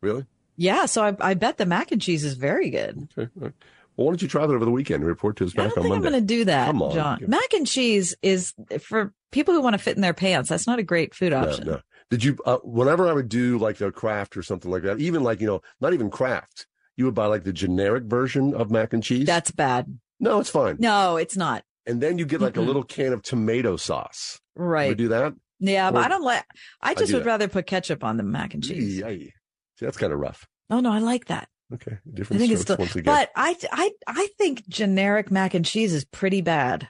Really? Yeah, so I, I bet the mac and cheese is very good. Okay. Well, why don't you try that over the weekend and report to us I back don't on think I'm going to do that, Come on. John. Mac and cheese is for people who want to fit in their pants. That's not a great food option. no. Did you? Uh, whenever I would do like a Kraft or something like that, even like you know, not even Kraft, you would buy like the generic version of mac and cheese. That's bad. no, it's fine. No, it's not. And then you get like a Mm-mm. little can of tomato sauce. You Right. would do that? Yeah, but I don't like. I just do would that. rather put ketchup on the mac and cheese. See, that's kind of rough. Oh no, I like that. Okay, different I think it's still, once again. but I, I, I think generic mac and cheese is pretty bad.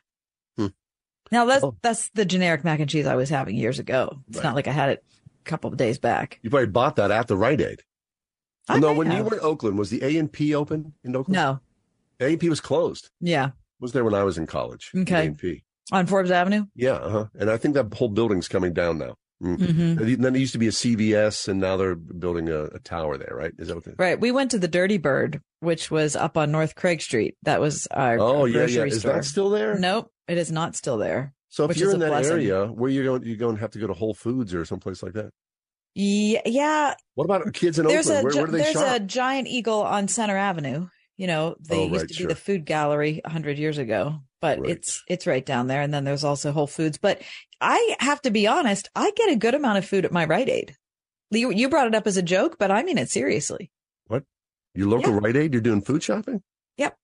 Hmm. Now that's Oh. that's the generic mac and cheese I was having years ago. It's Right. not like I had it a couple of days back. you probably bought that at the Rite Aid. I no, when you were in Oakland, was the A and P open in Oakland? No, A and P was closed. yeah, Was there when I was in college? Okay. A&P. on Forbes Avenue. Yeah, uh-huh. and I think that whole building's coming down now. Mm. Mhm. Then it used to be a CVS, and now they're building a, a tower there, right? Is that what? They, Right. We went to the Dirty Bird, which was up on North Craig Street. That was our Oh yeah, grocery yeah. Is store. that still there? Nope, it is not still there. So if you're in that blessing. area, where you going? You going to have to go to Whole Foods or someplace like that. Yeah, yeah. What about kids in There's Oakland? a Where, where do they there's shop? a giant eagle on Centre Avenue. You know, they Oh, used right, to be sure. the food gallery hundred years ago, but Right. it's it's right down there. And then there's also Whole Foods. But I have to be honest, I get a good amount of food at my Rite Aid. You, you brought it up as a joke, but I mean it seriously. What? Your local Rite Aid? You're doing food shopping? Yep.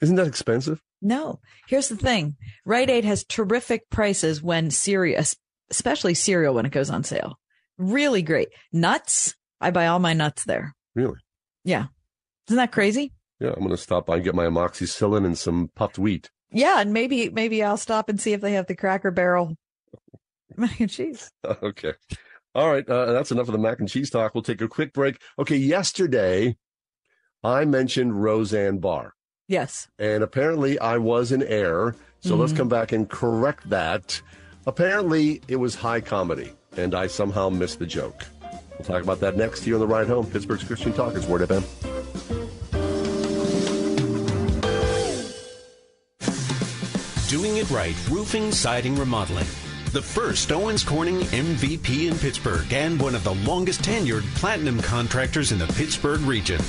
Isn't that expensive? No, here's the thing: Rite Aid has terrific prices when cereal, especially cereal when it goes on sale. Really great nuts. I buy all my nuts there. Really? Yeah, isn't that crazy? Yeah, I'm going to stop by and get my amoxicillin and some puffed wheat. Yeah, and maybe maybe I'll stop and see if they have the Cracker Barrel [LAUGHS] mac and cheese. [LAUGHS] okay. All right. Uh, that's enough of the mac and cheese talk. We'll take a quick break. Okay. Yesterday, I mentioned Roseanne Barr, Yes. and apparently I was in error. So let's Mhm. come back and correct that. Apparently, it was high comedy, and I somehow missed the joke. We'll talk about that next here on the ride home. Pittsburgh's Christian Talkers, Word FM. Right, roofing, siding, remodeling. The first Owens Corning MVP in Pittsburgh and one of the longest tenured platinum contractors in the Pittsburgh region.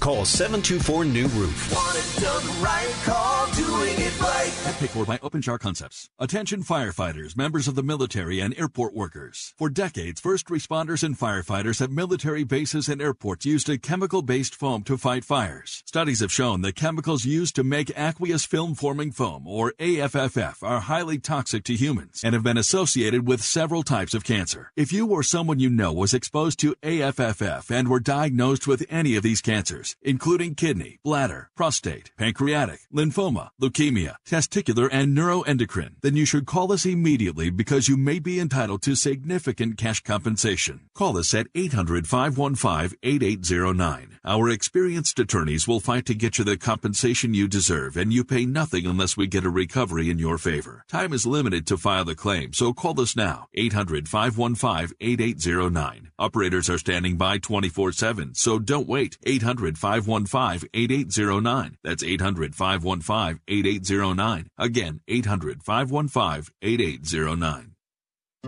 Call 724 New Roof. Want it done right, call doing it right. Paid for by OpenShar Concepts. Attention firefighters, members of the military, and airport workers. For decades, first responders and firefighters at military bases and airports used a chemical-based foam to fight fires. Studies have shown that chemicals used to make aqueous film-forming foam, or AFFF, are highly toxic to humans and have been associated with several types of cancer. If you or someone you know was exposed to AFFF and were diagnosed with any of these cancers, including kidney, bladder, prostate, pancreatic, lymphoma, leukemia, testicular, and neuroendocrine, then you should call us immediately because you may be entitled to significant cash compensation. Call us at 800-515-8809. Our experienced attorneys will fight to get you the compensation you deserve, and you pay nothing unless we get a recovery in your favor. Time is limited to file the claim, so call us now. 800-515-8809. Operators are standing by 24-7, so don't wait. 800-515-8809. That's 800-515-8809. Again, 800-515-8809.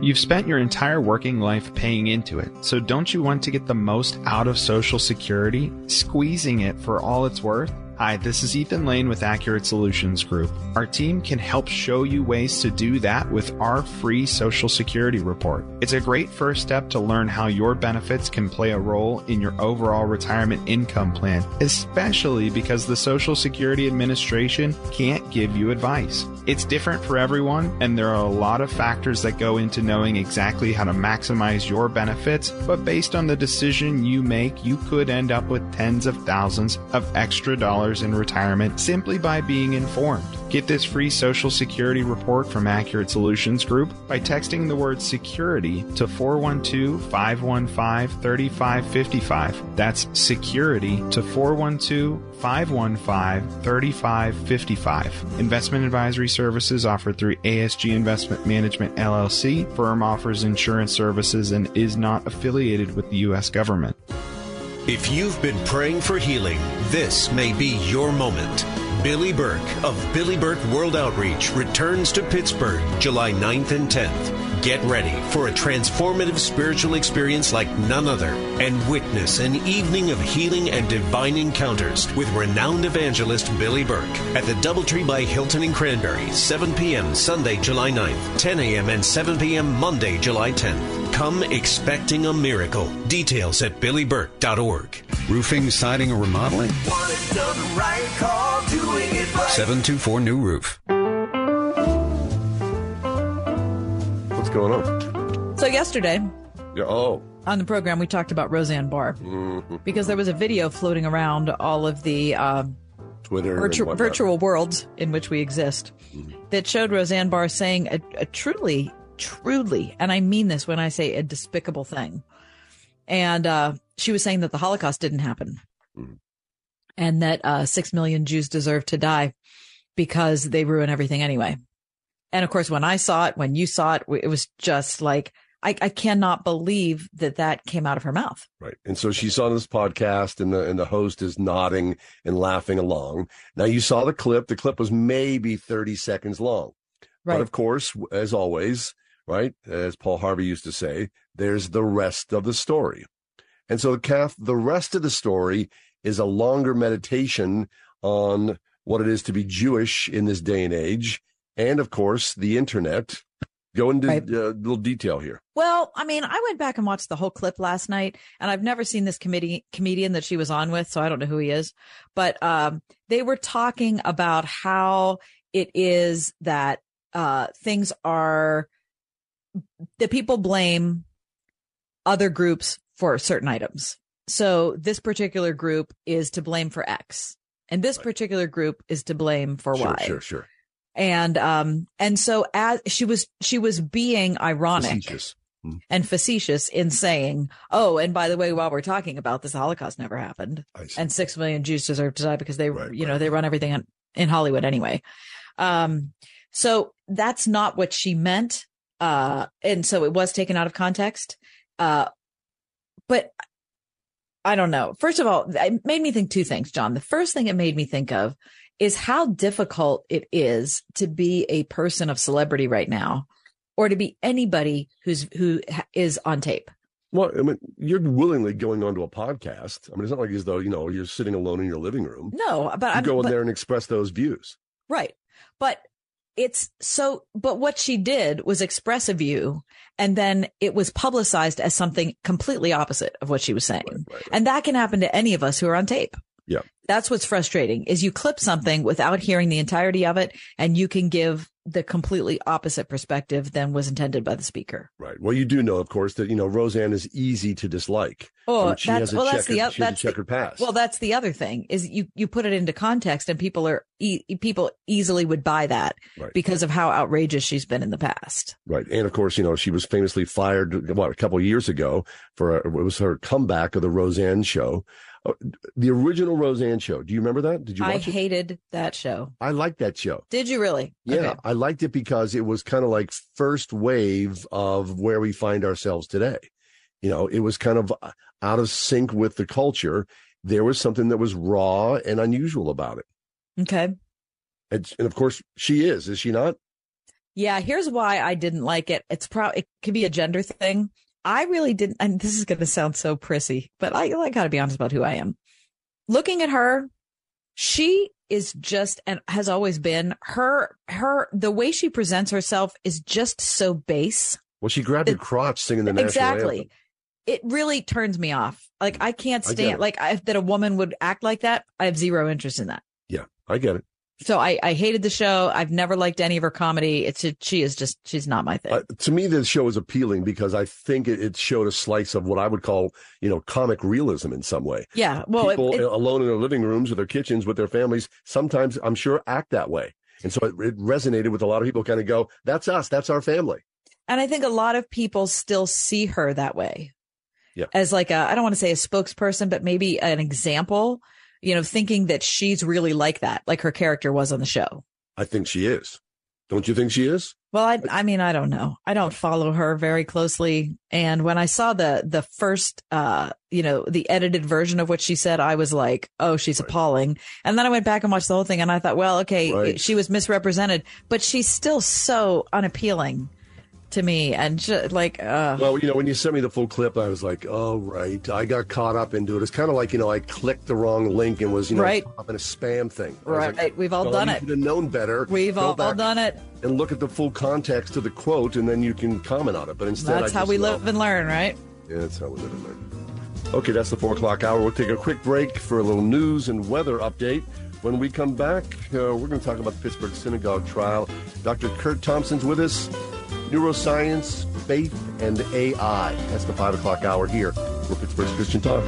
You've spent your entire working life paying into it, so don't you want to get the most out of Social Security, squeezing it for all it's worth? Hi, this is Ethan Lane with Accurate Solutions Group. Our team can help show you ways to do that with our free Social Security report. It's a great first step to learn how your benefits can play a role in your overall retirement income plan, especially because the Social Security Administration can't give you advice. It's different for everyone, and there are a lot of factors that go into knowing exactly how to maximize your benefits, but based on the decision you make, you could end up with tens of thousands of extra dollars in retirement simply by being informed. Get this free Social Security report from Accurate Solutions Group by texting the word security to 412 515 3555. That's security to 412 515 3555. Investment advisory services offered through ASG Investment Management LLC. Firm offers insurance services and is not affiliated with the U.S. government. If you've been praying for healing, this may be your moment. Billy Burke of Billy Burke World Outreach returns to Pittsburgh July 9th and 10th. Get ready for a transformative spiritual experience like none other and witness an evening of healing and divine encounters with renowned evangelist Billy Burke at the Doubletree by Hilton in Cranberry, 7 p.m. Sunday, July 9th, 10 a.m. and 7 p.m. Monday, July 10th. Come expecting a miracle. Details at billyburke.org. Roofing, siding, or remodeling? Want it done right, call doing it right. 724 New Roof. Going on? So yesterday Yeah, oh. on the program, we talked about Roseanne Barr Mhm. because there was a video floating around all of the uh, Twitter. virtu- virtual worlds in which we exist that showed Roseanne Barr saying a, a truly, truly, and I mean this when I say a despicable thing. And uh, she was saying that the Holocaust didn't happen and that uh, six million Jews deserve to die because they ruin everything anyway. And of course, when I saw it, when you saw it, it was just like, I, I cannot believe that that came out of her mouth. Right. And so she's on this podcast and the and the host is nodding and laughing along. Now you saw the clip. The clip was maybe 30 seconds long. Right. But of course, as always, right, as Paul Harvey used to say, there's the rest of the story. And so Kath, the rest of the story is a longer meditation on what it is to be Jewish in this day and age. And of course, the internet. Go into Right. uh, little detail here. Well, I mean, I went back and watched the whole clip last night, and I've never seen this committee comedian that she was on with, so I don't know who he is. But um, they were talking about how it is that uh, things are that people blame other groups for certain items. So this particular group is to blame for X, and this particular group is to blame for Sure, Y sure, sure. And um and so as she was she was being ironic Facetious. and facetious in saying oh and by the way while we're talking about this the holocaust never happened. And six million jews deserve to die because they you know they run everything in, in hollywood anyway. Um so that's not what she meant. Uh and so it was taken out of context. Uh but I don't know. First of all, it made me think two things, John. The first thing it made me think of is how difficult it is to be a person of celebrity right now or to be anybody who's who is on tape. Well, I mean, you're willingly going onto a podcast. I mean, it's not like as though you know you're sitting alone in your living room. No, but I'm go in but- there and express those views. Right. But it's so, but what she did was express a view and then it was publicized as something completely opposite of what she was saying. And that can happen to any of us who are on tape. Yeah. That's what's frustrating is you clip something without hearing the entirety of it and you can give the completely opposite perspective than was intended by the speaker. Right. Well, you do know, of course, that you know Roseanne is easy to dislike. Oh, I mean, she that's has a well. That's the oth- she has a that's the- checkered past. Well, that's the other thing is you you put it into context and people are e- people easily would buy that Right. because of how outrageous she's been in the past. Right. And of course, you know, she was famously fired, what, a couple of years ago for a, it was her comeback of the Roseanne show. Uh, The original Roseanne show. Do you remember that? Did you I it? hated that show. I liked that show. Did you really? Yeah, Okay. I liked it because it was kind of like first wave of where we find ourselves today. You know, it was kind of out of sync with the culture. There was something that was raw and unusual about it. Okay. And, and of course, she is, is she not? Yeah, here's why I didn't like it. It's probably it could be a gender thing. I really didn't, and this is going to sound so prissy, but I, I got to be honest about who I am. Looking at her, she is just and has always been her her the way she presents herself is just so base. Well, she grabbed her crotch singing the national exactly. anthem. It really turns me off. Like I can't stand it. like I, that a woman would act like that. I have zero interest in that. Yeah, I get it. So I, I hated the show. I've never liked any of her comedy. It's a, she is just she's not my thing. Uh, to me, the show is appealing because I think it, it showed a slice of what I would call, you know, comic realism in some way. yeah. Well, it- People it- alone in their living rooms or their kitchens with their families, sometimes I'm sure act that way. And so it, it resonated with a lot of people kind of go, that's us. That's our family. And I think a lot of people still see her that way. Yeah. As like a, I don't want to say a spokesperson, but maybe an example, you know, thinking that she's really like that, like her character was on the show. I think she is. Don't you think she is? Well, I, I mean, I don't know. I don't follow her very closely. And when I saw the, the first, uh, you know, the edited version of what she said, I was like, oh, she's appalling. And then I went back and watched the whole thing and I thought, well, okay, Right. she was misrepresented, but she's still so unappealing to me. And ju- like, uh, Well, you know, when you sent me the full clip, I was like, oh, right. I got caught up into it. It's kind of like, you know, I clicked the wrong link and was, you know, Right. up in a spam thing. Right. like, We've all well, done it. known better. We've all, all done it. And look at the full context of the quote, and then you can comment on it. But instead, I That's how just we know- live and learn, right? Yeah, that's how we live and learn. Okay, that's the four o'clock hour. We'll take a quick break for a little news and weather update. When we come back, uh, we're going to talk about the Pittsburgh Synagogue trial. Dr. Curt Thompson's with us. Neuroscience, faith, and AI. That's the five o'clock hour here for Pittsburgh's Christian Talk.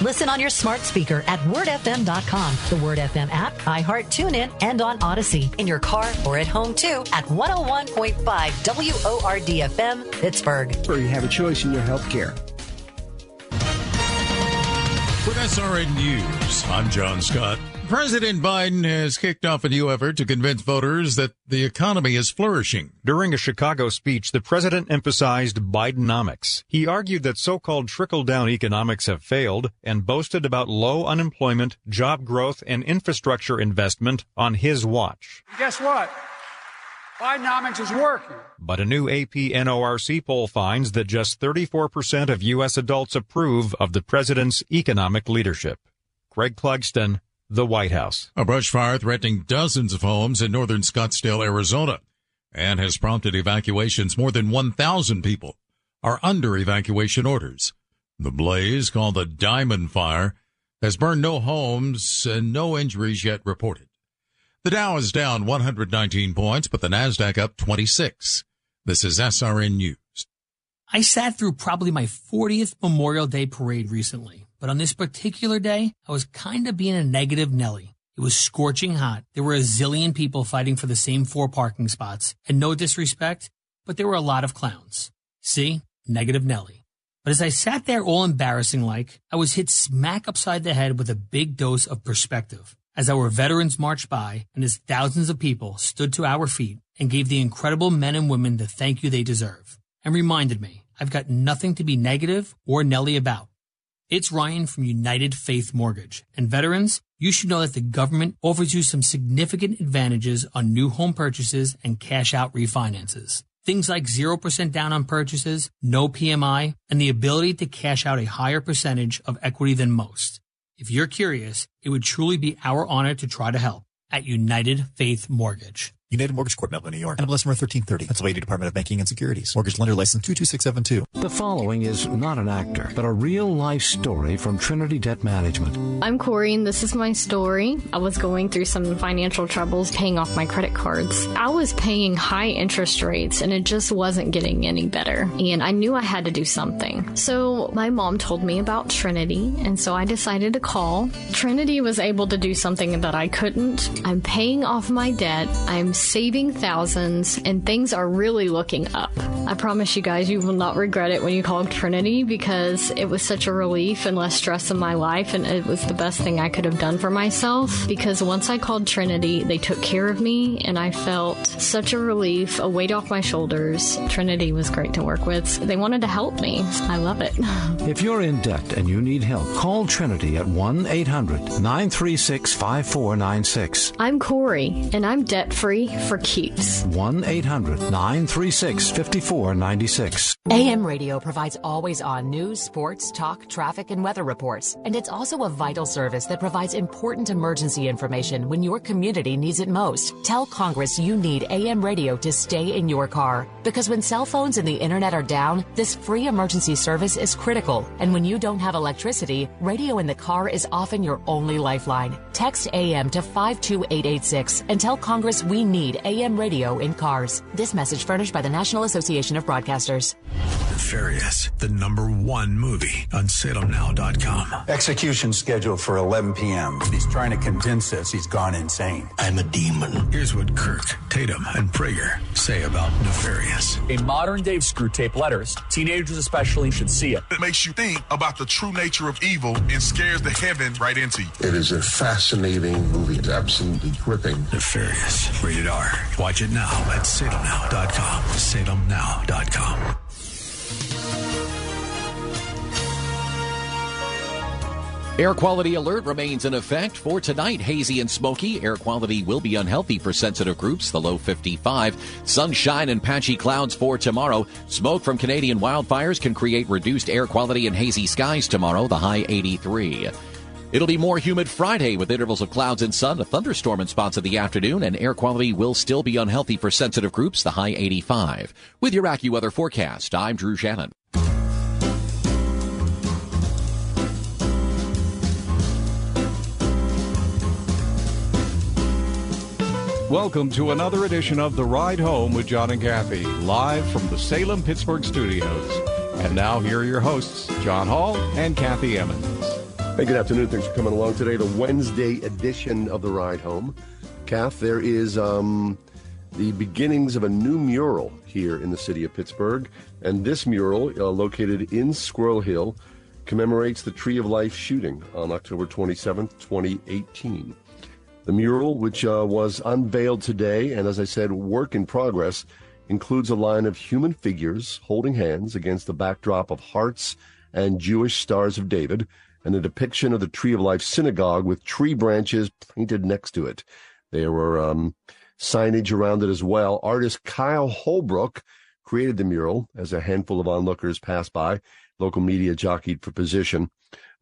Listen on your smart speaker at wordfm.com, the Word FM app, iHeart TuneIn, and on Audacy. In your car or at home too at 101.5 WORDFM, Pittsburgh. Where you have a choice in your health care. With SRN News, I'm John Scott. President Biden has kicked off a new effort to convince voters that the economy is flourishing. During a Chicago speech, the president emphasized Bidenomics. He argued that so-called trickle-down economics have failed and boasted about low unemployment, job growth, and infrastructure investment on his watch. Guess what? Bidenomics is working. But a new AP NORC poll finds that just 34% of U.S. adults approve of the president's economic leadership. Greg Clugston, the White House. A brush fire threatening dozens of homes in northern Scottsdale, Arizona, and has prompted evacuations. More than 1,000 people are under evacuation orders. The blaze, called the Diamond Fire, has burned no homes and no injuries yet reported. The Dow is down 119 points, but the Nasdaq up 26. This is SRN News. I sat through probably my 40th Memorial Day parade recently, but on this particular day, I was kind of being a negative Nelly. It was scorching hot. There were a zillion people fighting for the same four parking spots, and no disrespect, but there were a lot of clowns. See? Negative Nelly. But as I sat there all embarrassing like, I was hit smack upside the head with a big dose of perspective. As our veterans marched by and as thousands of people stood to our feet and gave the incredible men and women the thank you they deserve and reminded me I've got nothing to be negative or Nelly about. It's Ryan from United Faith Mortgage. And veterans, you should know that the government offers you some significant advantages on new home purchases and cash out refinances. Things like 0% down on purchases, no PMI, and the ability to cash out a higher percentage of equity than most. If you're curious, it would truly be our honor to try to help at United Faith Mortgage. United Mortgage Corp, Melville, New York. NMLS number 1330. Pennsylvania Department of Banking and Securities. Mortgage lender license 22672. The following is not an actor, but a real life story from Trinity Debt Management. I'm Corey, and this is my story. I was going through some financial troubles paying off my credit cards. I was paying high interest rates, and it just wasn't getting any better. And I knew I had to do something. So my mom told me about Trinity, and so I decided to call. Trinity was able to do something that I couldn't. I'm paying off my debt. I'm saving thousands, and things are really looking up. I promise you guys, you will not regret it when you call Trinity because it was such a relief and less stress in my life, and it was the best thing I could have done for myself. Because once I called Trinity, they took care of me, and I felt such a relief, a weight off my shoulders. Trinity was great to work with. They wanted to help me. I love it. [LAUGHS] If you're in debt and you need help, call Trinity at 1 800 936 5496. I'm Corey, and I'm debt free for keeps. 1 800 936 5496. AM radio provides always on news, sports, talk, traffic, and weather reports. And it's also a vital service that provides important emergency information when your community needs it most. Tell Congress you need AM radio to stay in your car. Because when cell phones and the internet are down, this free emergency service is critical. And when you don't have electricity, radio in the car is often your only lifeline. Text AM to 52886 and tell Congress we need AM radio in cars. This message furnished by the National Association of Broadcasters. Nefarious, the number one movie on salemnow.com. Execution scheduled for 11 p.m. He's trying to convince us he's gone insane. I'm a demon. Here's what Kirk, Tatum, and Prager say about Nefarious. A modern day Screwtape letters. Teenagers especially should see it. It makes you think about the true nature of evil and scares the heaven right into you. It is a fascinating movie. It's absolutely gripping. Nefarious. Rated R. Watch it now at salemnow.com. Salemnow.com. Air quality alert remains in effect for tonight. Hazy and smoky. Air quality will be unhealthy for sensitive groups. The low 55. Sunshine and patchy clouds for tomorrow. Smoke from Canadian wildfires can create reduced air quality and hazy skies tomorrow. The high 83. It'll be more humid Friday with intervals of clouds and sun, a thunderstorm in spots of the afternoon, and air quality will still be unhealthy for sensitive groups, the high 85. With your AccuWeather forecast, I'm Drew Shannon. Welcome to another edition of The Ride Home with John and Kathy, live from the Salem Pittsburgh studios. And now, here are your hosts, John Hall and Kathy Emmons. Hey, good afternoon. Thanks for coming along today. The Wednesday edition of The Ride Home. Kath, there is um, the beginnings of a new mural here in the city of Pittsburgh. And this mural, uh, located in Squirrel Hill, commemorates the Tree of Life shooting on October 27th, 2018. The mural, which uh, was unveiled today, and as I said, work in progress, includes a line of human figures holding hands against the backdrop of hearts and Jewish stars of David, and a depiction of the Tree of Life synagogue with tree branches painted next to it. There were um, signage around it as well. Artist Kyle Holbrook created the mural as a handful of onlookers passed by. Local media jockeyed for position.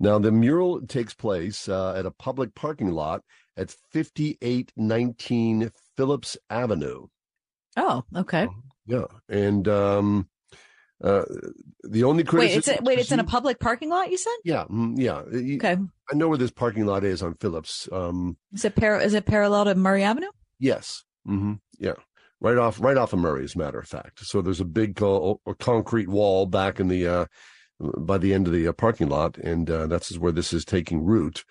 Now, the mural takes place uh, at a public parking lot at 5819 Phillips Avenue. Oh, okay. Yeah. And um, uh, the only criticism. Wait, it's a, wait, it's in a public parking lot. You said? Yeah, mm, yeah. Okay. I know where this parking lot is on Phillips. Um, Is it par- Is it parallel to Murray Avenue? yes. hmm Yeah. Right off, right off of Murray, as a matter of fact. So there's a big a concrete wall back in the uh, by the end of the uh, parking lot, and uh, that's where this is taking root.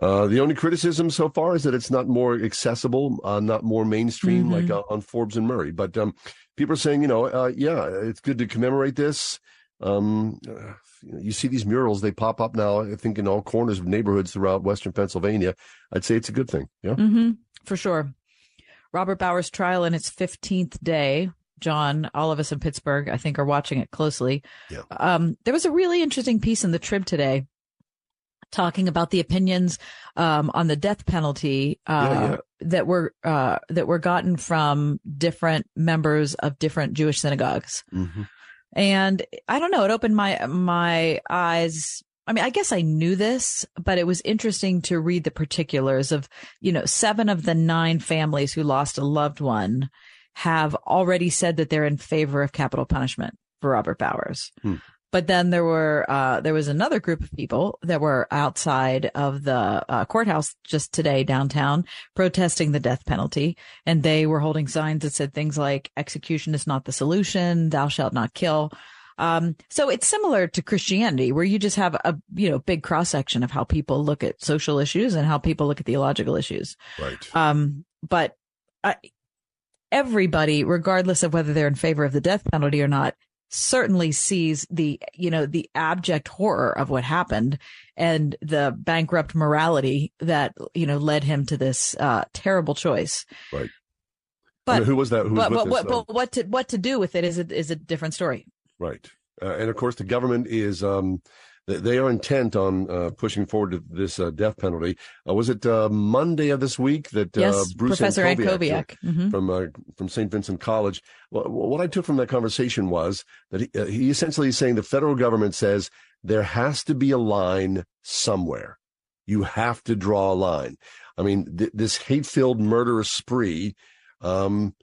Uh, the only criticism so far is that it's not more accessible, uh, not more mainstream Mhm. like uh, on Forbes and Murray. But um, people are saying, you know, uh, yeah, it's good to commemorate this. Um, you, know, you see these murals; they pop up now. I think in all corners of neighborhoods throughout Western Pennsylvania. I'd say it's a good thing. Yeah. Mm-hmm. For sure. Robert Bowers' trial in its 15th day. John, all of us in Pittsburgh, I think, are watching it closely. Yeah. Um, there was a really interesting piece in the Trib today talking about the opinions um, on the death penalty uh, Yeah, yeah. that were uh, that were gotten from different members of different Jewish synagogues. Mm-hmm. And I don't know, it opened my my eyes. I mean, I guess I knew this, but it was interesting to read the particulars of, you know, seven of the nine families who lost a loved one have already said that they're in favor of capital punishment for Robert Bowers. Hmm. But then there were uh, there was another group of people that were outside of the uh, courthouse just today downtown protesting the death penalty, and they were holding signs that said things like "execution is not the solution," "Thou shalt not kill." Um, so it's similar to Christianity, where you just have a you know big cross section of how people look at social issues and how people look at theological issues. Right. Um, but I, everybody, regardless of whether they're in favor of the death penalty or not, certainly sees the, you know, the abject horror of what happened and the bankrupt morality that, you know, led him to this, uh, terrible choice. Right. But I mean, who was that? Who was but, with but, this, what, but what to, what to do with it is a, is a different story. Right. Uh, and of course, the government is, um, they are intent on uh, pushing forward to this uh, death penalty. Uh, was it uh, Monday of this week that uh, Yes, Bruce Professor Antkowiak. Mhm. from uh, from St. Vincent College? Well, what I took from that conversation was that he, uh, he essentially is saying the federal government says there has to be a line somewhere. You have to draw a line. I mean, th- this hate-filled murderous spree. Um,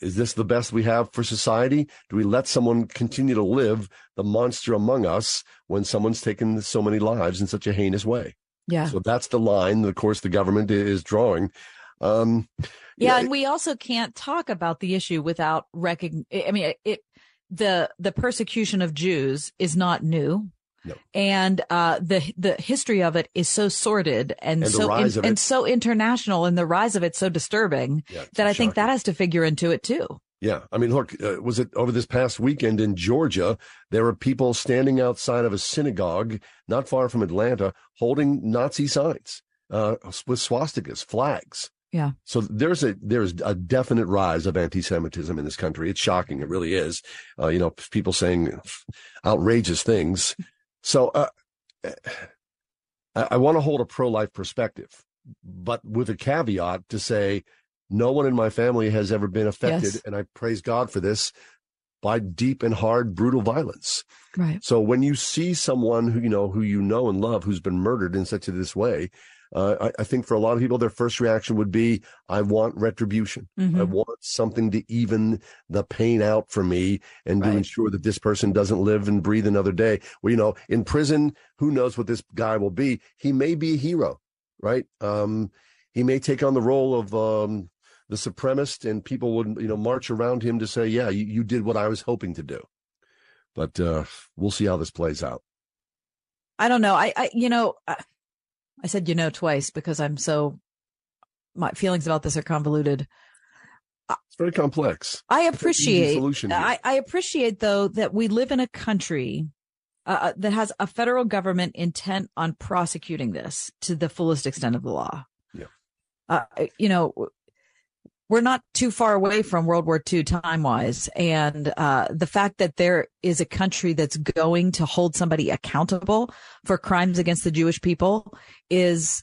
is this the best we have for society? Do we let someone continue to live the monster among us when someone's taken so many lives in such a heinous way? Yeah. So that's the line, of course, the government is drawing. Um, Yeah, and we also can't talk about the issue without recogn. I mean, it the the persecution of Jews is not new. No. And uh, the the history of it is so sordid and, And so of and so international, and the rise of it so disturbing Yeah, that I think that has to figure into it too. Yeah, I mean, look, uh, was it over this past weekend in Georgia? There were people standing outside of a synagogue not far from Atlanta, holding Nazi signs uh, with swastikas, flags. Yeah. So there's a there's a definite rise of anti-Semitism in this country. It's shocking. It really is. Uh, you know, people saying outrageous things. So uh, I, I want to hold a pro-life perspective, but with a caveat to say no one in my family has ever been affected, Yes. and I praise God for this by deep and hard brutal violence. Right. So when you see someone who you know who you know and love who's been murdered in such a this way, uh, I, I think for a lot of people their first reaction would be, "I want retribution. I Mhm. want something to even the pain out for me and to Right. ensure that this person doesn't live and breathe another day." Well, you know, in prison, who knows what this guy will be? He may be a hero, right? Um, he may take on the role of um, the supremacist, and people would you know march around him to say, "Yeah, you, you did what I was hoping to do." But uh, we'll see how this plays out. I don't know. I, I you know, I, I said you know twice because I'm so my feelings about this are convoluted. It's very complex. I There's no easy appreciate. I, I appreciate though that we live in a country uh, that has a federal government intent on prosecuting this to the fullest extent of the law. Yeah. Uh, you know, we're not too far away from World War II time wise. And uh, the fact that there is a country that's going to hold somebody accountable for crimes against the Jewish people is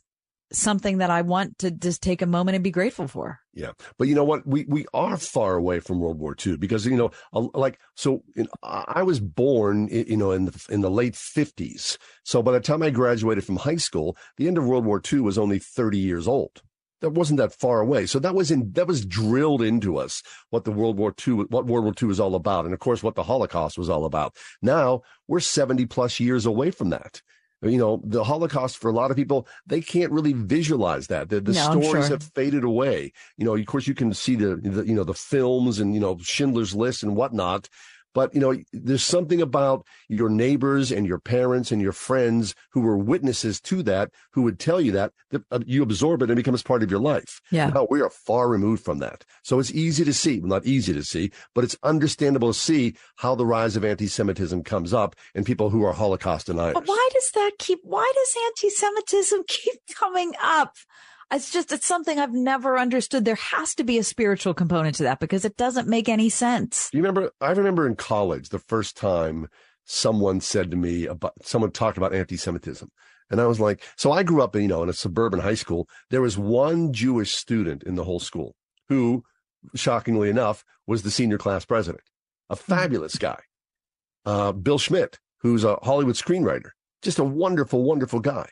something that I want to just take a moment and be grateful for. Yeah, but you know what? We we are far away from World War II because you know, like so. I was born, you know, in the in the late fifties. So by the time I graduated from high school, the end of World War II was only thirty years old. That wasn't that far away. So that was in that was drilled into us what the World War II, what World War II was all about, and of course what the Holocaust was all about. Now we're seventy plus years away from that. You know, the Holocaust for a lot of people, they can't really visualize that. The, the No, stories sure. have faded away. You know, of course, you can see the, the you know the films and you know Schindler's List and whatnot, but you know there's something about your neighbors and your parents and your friends who were witnesses to that who would tell you that, that uh, you absorb it and it becomes part of your life. Yeah. Now we are far removed from that, so it's easy to see. Well, not easy to see, but it's understandable to see how the rise of anti-Semitism comes up in people who are Holocaust deniers. But why does that keep, why does anti-Semitism [LAUGHS] keep coming up? It's just, it's something I've never understood. There has to be a spiritual component to that because it doesn't make any sense. You remember? I remember in college the first time someone said to me about someone talked about anti-Semitism, and I was like, so I grew up in you know in a suburban high school. There was one Jewish student in the whole school who, shockingly enough, was the senior class president, a fabulous guy, uh, Bill Schmidt, who's a Hollywood screenwriter, just a wonderful, wonderful guy.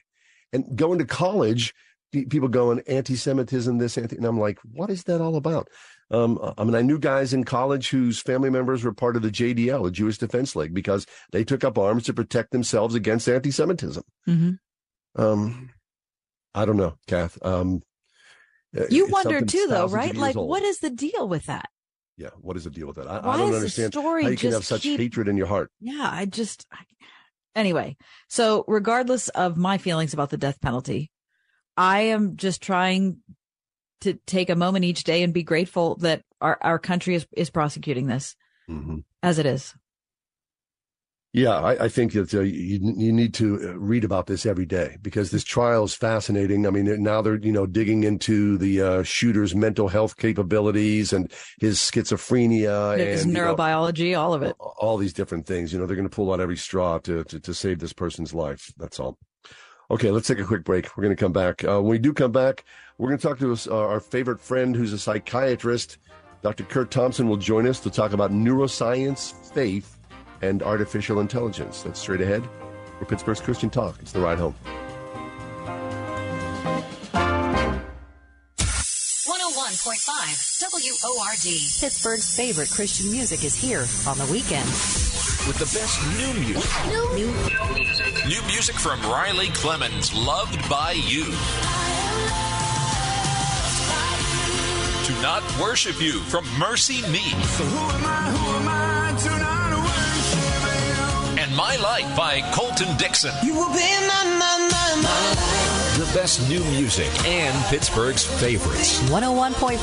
And going to college, people going anti-Semitism, this anti, and I'm like, what is that all about? Um, I mean, I knew guys in college whose family members were part of the JDL, the Jewish Defense League, because they took up arms to protect themselves against anti-Semitism. Mm-hmm. Um, I don't know, Kath. Um, uh, You wonder too, though, right? Like, old. what is the deal with that? Yeah, what is the deal with that? I, Why I don't is the understand story how you can have such keep- hatred in your heart. Yeah, I just, I, anyway. So regardless of my feelings about the death penalty, I am just trying to take a moment each day and be grateful that our our country is is prosecuting this mm-hmm. as it is. Yeah, I, I think that uh, you, you need to uh, read about this every day because this trial is fascinating. I mean, now they're you know digging into the uh, shooter's mental health capabilities and his schizophrenia his and neurobiology, you know, all of it, all these different things. You know, they're going to pull out every straw to, to to save this person's life. That's all. Okay, let's take a quick break. We're going to come back. Uh, when we do come back, we're going to talk to us, uh, our favorite friend who's a psychiatrist. Dr. Curt Thompson will join us to talk about neuroscience, faith and artificial intelligence. That's straight ahead for Pittsburgh's Christian Talk. It's the ride home. 101.5 WORD. Pittsburgh's favorite Christian music is here on the weekend. With the best new music. New, new music. New music from Riley Clemmons, Loved by You. To not worship you from MercyMe. So who am I, who am I to not worship you. and My Life by Colton Dixon. You will be my, my, my, my The best new music and Pittsburgh's favorites. 101.5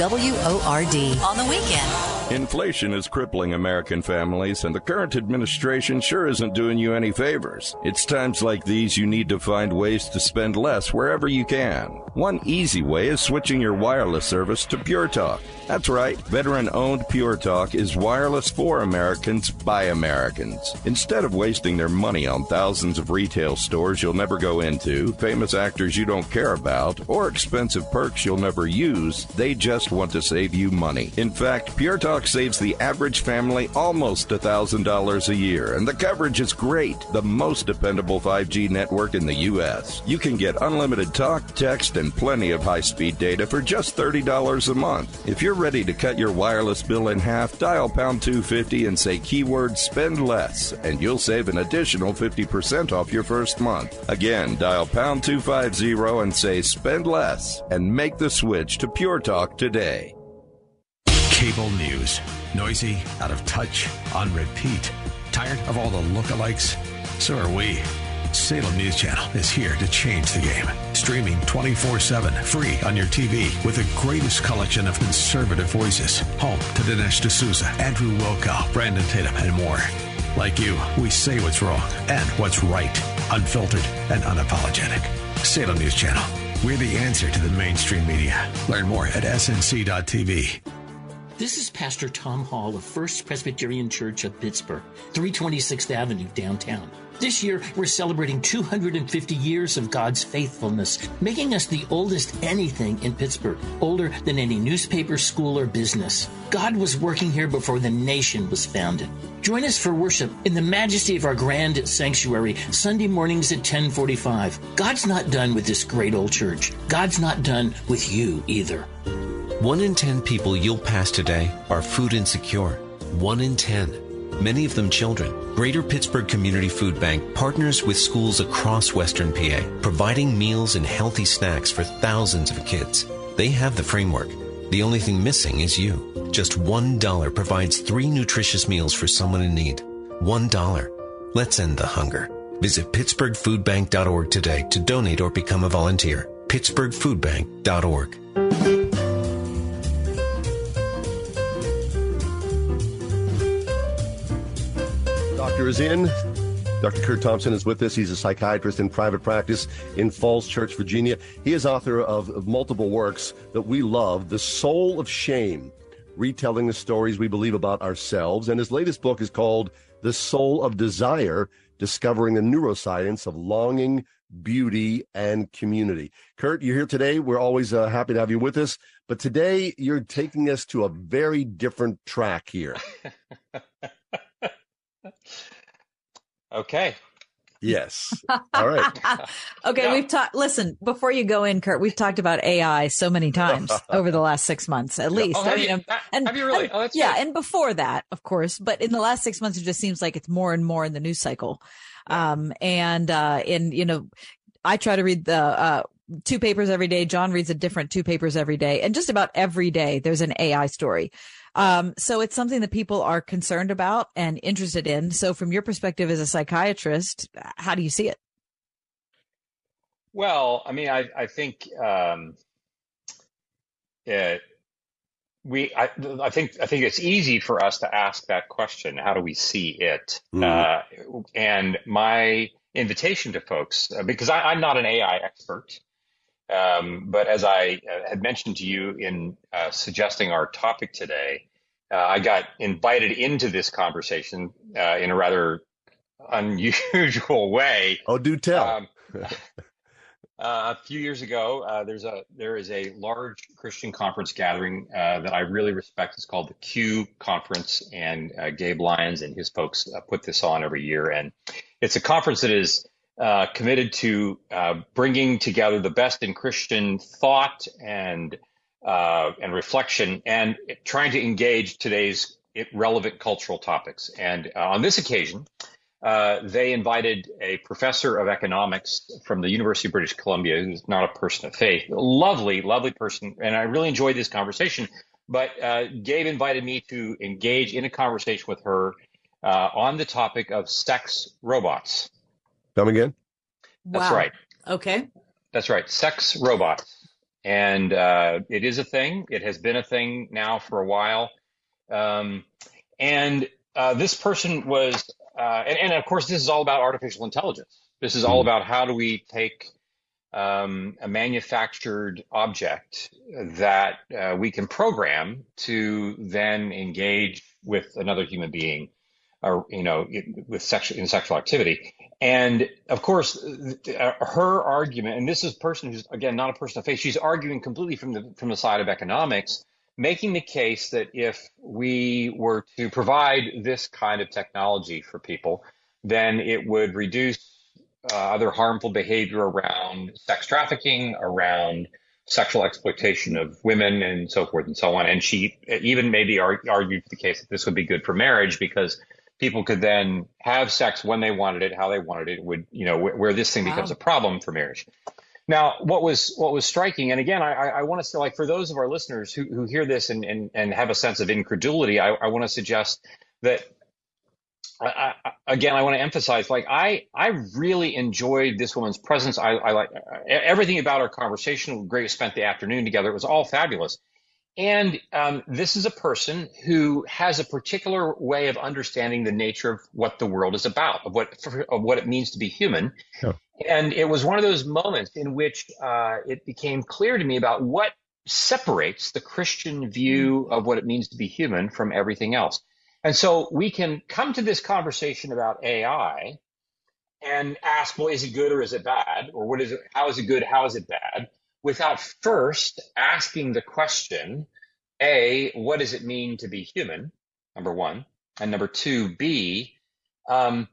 WORD on the weekend. Inflation is crippling American families, and the current administration sure isn't doing you any favors. It's times like these you need to find ways to spend less wherever you can. One easy way is switching your wireless service to Pure Talk. That's right, veteran owned Pure Talk is wireless for Americans by Americans. Instead of wasting their money on thousands of retail stores you'll never go into, famous actors you don't care about, or expensive perks you'll never use, they just want to save you money. In fact, Pure Talk saves the average family almost $1,000 a year, and the coverage is great. The most dependable 5G network in the U.S. You can get unlimited talk, text, and plenty of high speed data for just $30 a month. If you're ready to cut your wireless bill in half, dial pound 250 and say keyword spend less, and you'll save an additional 50% off your first month. Again, dial pound 250 and say spend less, and make the switch to Pure Talk today. Cable news. Noisy, out of touch, on repeat. Tired of all the lookalikes? So are we. Salem News Channel is here to change the game. Streaming 24 7, free on your TV with the greatest collection of conservative voices. Home to Dinesh D'Souza, Andrew Wilkow, Brandon Tatum, and more. Like you, we say what's wrong and what's right, unfiltered and unapologetic. Salem News Channel. We're the answer to the mainstream media. Learn more at snc.tv. This is Pastor Tom Hall of First Presbyterian Church of Pittsburgh, 326th Avenue, downtown. This year, we're celebrating 250 years of God's faithfulness, making us the oldest anything in Pittsburgh, older than any newspaper, school, or business. God was working here before the nation was founded. Join us for worship in the majesty of our grand sanctuary, Sunday mornings at 1045. God's not done with this great old church. God's not done with you either. One in 10 people you'll pass today are food insecure. One in 10. Many of them children. Greater Pittsburgh Community Food Bank partners with schools across Western PA, providing meals and healthy snacks for thousands of kids. They have the framework. The only thing missing is you. Just $1 provides three nutritious meals for someone in need. $1. Let's end the hunger. Visit pittsburghfoodbank.org today to donate or become a volunteer. pittsburghfoodbank.org. Doctor is in. Dr. Curt Thompson is with us. He's a psychiatrist in private practice in Falls Church, Virginia. He is author of, multiple works that we love The Soul of Shame, retelling the stories we believe about ourselves. And his latest book is called The Soul of Desire Discovering the Neuroscience of Longing, Beauty, and Community. Curt, you're here today. We're always uh, happy to have you with us. But today, you're taking us to a very different track here. [LAUGHS] Okay. Yes. All right. [LAUGHS] okay, we've talked. Listen, before you go in, Curt, we've talked about AI so many times [LAUGHS] over the last six months, at least. Oh, have, you, and, have you really? And, oh, that's yeah, good. and before that, of course. But in the last six months, it just seems like it's more and more in the news cycle. Um, and uh, and you know, I try to read the uh, two papers every day. John reads a different two papers every day, and just about every day there's an AI story. Um, so it's something that people are concerned about and interested in. So from your perspective as a psychiatrist, how do you see it? Well, I mean, I, I think um, it, we I, I, think I think it's easy for us to ask that question. How do we see it? Mm-hmm. Uh, and my invitation to folks, uh, because I, am not an AI expert, um, but as I uh, had mentioned to you in uh, suggesting our topic today, uh, I got invited into this conversation uh, in a rather unusual [LAUGHS] way. Oh, do tell. Um, [LAUGHS] Uh, a few years ago, uh, there's a there is a large Christian conference gathering uh, that I really respect. It's called the Q Conference, and uh, Gabe Lyons and his folks uh, put this on every year. And it's a conference that is uh, committed to bringing together the best in Christian thought and and reflection, and trying to engage today's relevant cultural topics. And on this occasion, uh, they invited a professor of economics from the University of British Columbia, who's not a person of faith. Lovely, lovely person. And I really enjoyed this conversation. But uh, Gabe invited me to engage in a conversation with her uh, on the topic of sex robots. Come again? That's right. Okay. That's right. Sex robots. And uh, it is a thing. It has been a thing now for a while. Um, and uh, this person was uh, and, and, of course, this is all about artificial intelligence. This is all hmm. about how do we take um, a manufactured object that uh, we can program to then engage with another human being, or you know, with sexual in sexual activity. And of course, her argument, and this is a person who's again not a person of faith. She's arguing completely from the from the side of economics making the case that if we were to provide this kind of technology for people, then it would reduce uh, other harmful behavior around sex trafficking, around sexual exploitation of women, and so forth and so on. And she even maybe argued the case that this would be good for marriage because people could then have sex when they wanted it, how they wanted it. Would you know where, where this thing wow. becomes a problem for marriage? Now, what was what was striking, and again, I, I want to say, like, for those of our listeners who, who hear this and, and, and have a sense of incredulity, I, I want to suggest that, I, I, again, I want to emphasize, like, I I really enjoyed this woman's presence. I, I like everything about our conversation. Great, spent the afternoon together. It was all fabulous. And um, this is a person who has a particular way of understanding the nature of what the world is about, of what of what it means to be human. And it was one of those moments in which uh, it became clear to me about what separates the Christian view of what it means to be human from everything else. And so we can come to this conversation about AI and ask, well, is it good or is it bad? Or what is it? How is it good? How is it bad? Without first asking the question A, what does it mean to be human? Number one. And number two, B, um,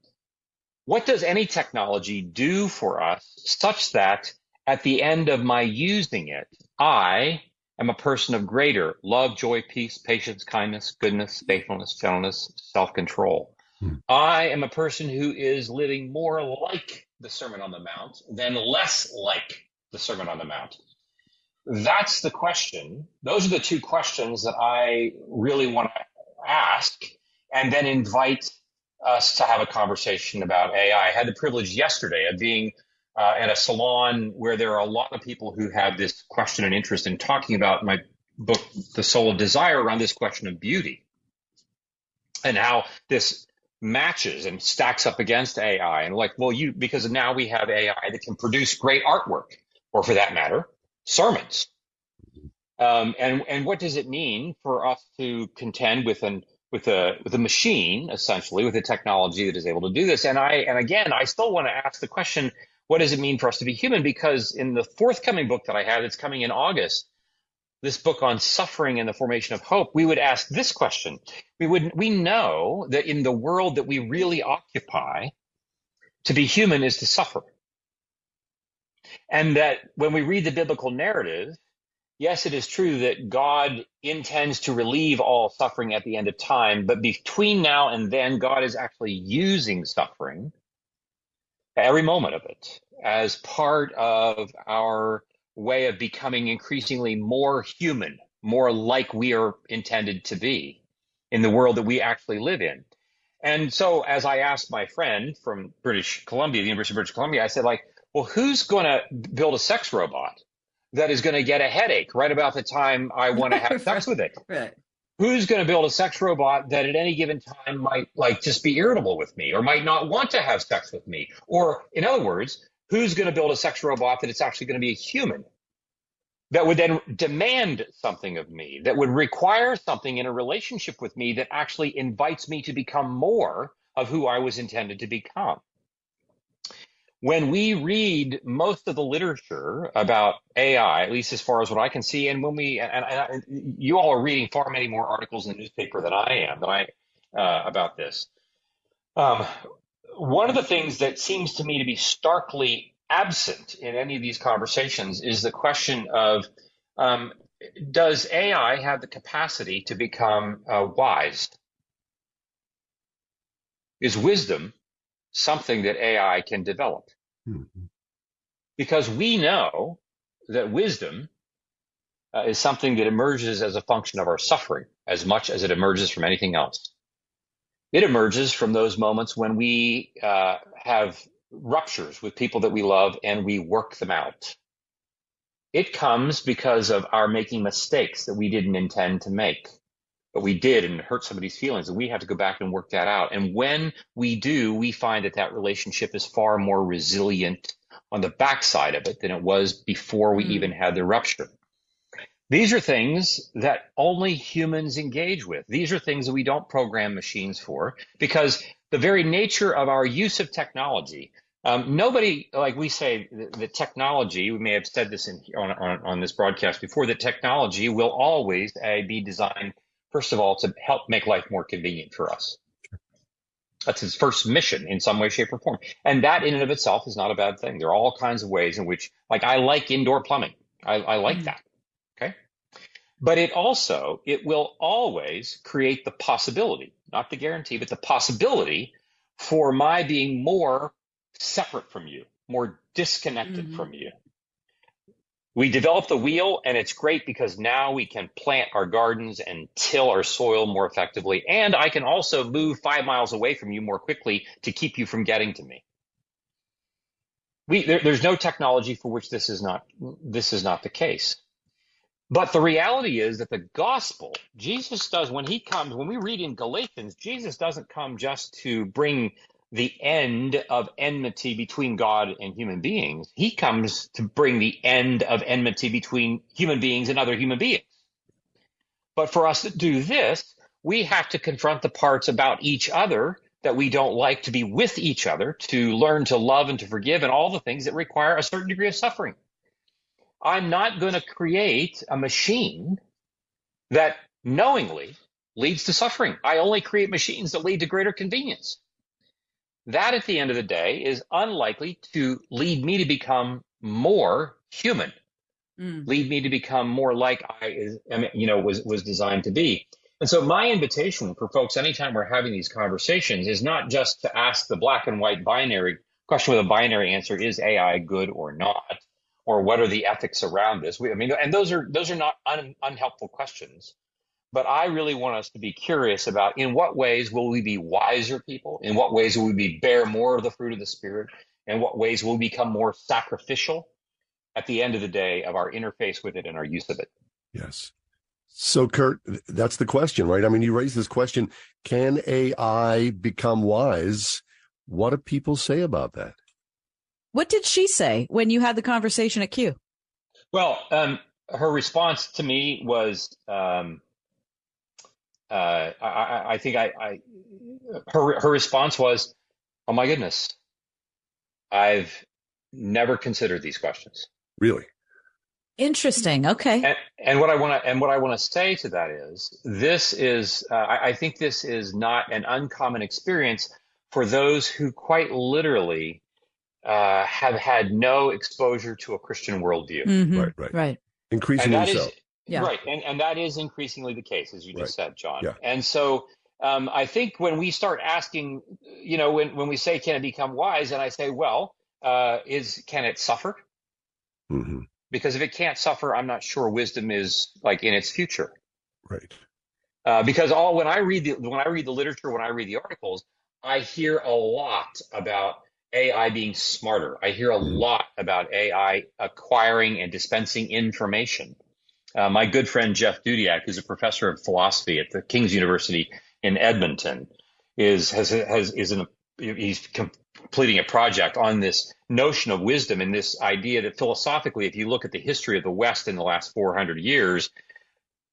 what does any technology do for us such that at the end of my using it, I am a person of greater love, joy, peace, patience, kindness, goodness, faithfulness, gentleness, self control. Hmm. I am a person who is living more like the Sermon on the Mount than less like the Sermon on the Mount? That's the question. Those are the two questions that I really want to ask and then invite us to have a conversation about AI. I had the privilege yesterday of being uh, at a salon where there are a lot of people who have this question and interest in talking about my book, The Soul of Desire, around this question of beauty and how this matches and stacks up against AI. And like, well, you, because now we have AI that can produce great artwork or for that matter, sermons. Um, and and what does it mean for us to contend with an with a with a machine essentially with a technology that is able to do this? And I and again, I still want to ask the question: What does it mean for us to be human? Because in the forthcoming book that I have, that's coming in August, this book on suffering and the formation of hope, we would ask this question: We would we know that in the world that we really occupy, to be human is to suffer. And that when we read the biblical narrative, yes, it is true that God intends to relieve all suffering at the end of time, but between now and then, God is actually using suffering, every moment of it, as part of our way of becoming increasingly more human, more like we are intended to be in the world that we actually live in. And so, as I asked my friend from British Columbia, the University of British Columbia, I said, like, well, who's going to build a sex robot that is going to get a headache right about the time I want to have [LAUGHS] sex with it? Right. Who's going to build a sex robot that at any given time might like just be irritable with me or might not want to have sex with me? Or in other words, who's going to build a sex robot that it's actually going to be a human that would then demand something of me, that would require something in a relationship with me that actually invites me to become more of who I was intended to become? When we read most of the literature about AI, at least as far as what I can see, and when we and, and, you all are reading far many more articles in the newspaper than I am, than I uh, about this. Um, one of the things that seems to me to be starkly absent in any of these conversations is the question of um, does AI have the capacity to become uh, wise? Is wisdom something that AI can develop. Mm-hmm. Because we know that wisdom uh, is something that emerges as a function of our suffering as much as it emerges from anything else. It emerges from those moments when we uh, have ruptures with people that we love and we work them out. It comes because of our making mistakes that we didn't intend to make but we did and hurt somebody's feelings and we have to go back and work that out. And when we do we find that that relationship is far more resilient on the backside of it than it was before we mm. even had the rupture. These are things that only humans engage with. These are things that we don't program machines for because the very nature of our use of technology um, nobody, like we say, the, the, technology, we may have said this in, on, on, on, this broadcast before, that technology will always uh, be designed first of all, to help make life more convenient for us. That's his first mission in some way, shape, or form. And that in and of itself is not a bad thing. There are all kinds of ways in which, like, I like indoor plumbing. I, I like mm-hmm. that. Okay. But it also, it will always create the possibility, not the guarantee, but the possibility for my being more separate from you, more disconnected mm-hmm. from you we developed the wheel and it's great because now we can plant our gardens and till our soil more effectively. And I can also move five miles away from you more quickly to keep you from getting to me. We, there, there's no technology for which this is not, this is not the case. But the reality is that the gospel, Jesus does, when he comes, when we read in Galatians, Jesus doesn't come just to bring the end of enmity between God and human beings. He comes to bring the end of enmity between human beings and other human beings. But for us to do this, we have to confront the parts about each other that we don't like to be with each other, to learn to love and to forgive, and all the things that require a certain degree of suffering. I'm not going to create a machine that knowingly leads to suffering. I only create machines that lead to greater convenience that at the end of the day is unlikely to lead me to become more human, mm. lead me to become more like I, you know, was was designed to be. And so my invitation for folks, anytime we're having these conversations, is not just to ask the black and white binary question with a binary answer: Is AI good or not? Or what are the ethics around this? We, I mean, and those are those are not un, unhelpful questions. But I really want us to be curious about in what ways will we be wiser people? In what ways will we be bear more of the fruit of the Spirit? In what ways will we become more sacrificial at the end of the day of our interface with it and our use of it? Yes. So, Curt, that's the question, right? I mean, you raised this question can AI become wise? What do people say about that? What did she say when you had the conversation at Q? Well, um, her response to me was um, uh, I, I, think I, I, her her response was, "Oh my goodness, I've never considered these questions." Really interesting. Okay. And, and what I want to and what I want to say to that is, this is uh, I, I think this is not an uncommon experience for those who quite literally uh, have had no exposure to a Christian worldview. Mm-hmm. Right. Right. Right. Increasingly so. Is, yeah. Right. And, and that is increasingly the case, as you just right. said, John. Yeah. And so um, I think when we start asking, you know, when, when we say, can it become wise? And I say, well, uh, is can it suffer? Mm-hmm. Because if it can't suffer, I'm not sure wisdom is like in its future. Right. Uh, because all when I read the when I read the literature, when I read the articles, I hear a lot about AI being smarter. I hear a Mm-hmm. lot about AI acquiring and dispensing information. Uh, my good friend Jeff Dudiak, who's a professor of philosophy at the King's University in Edmonton, is has has is in a, he's completing a project on this notion of wisdom and this idea that philosophically, if you look at the history of the West in the last 400 years,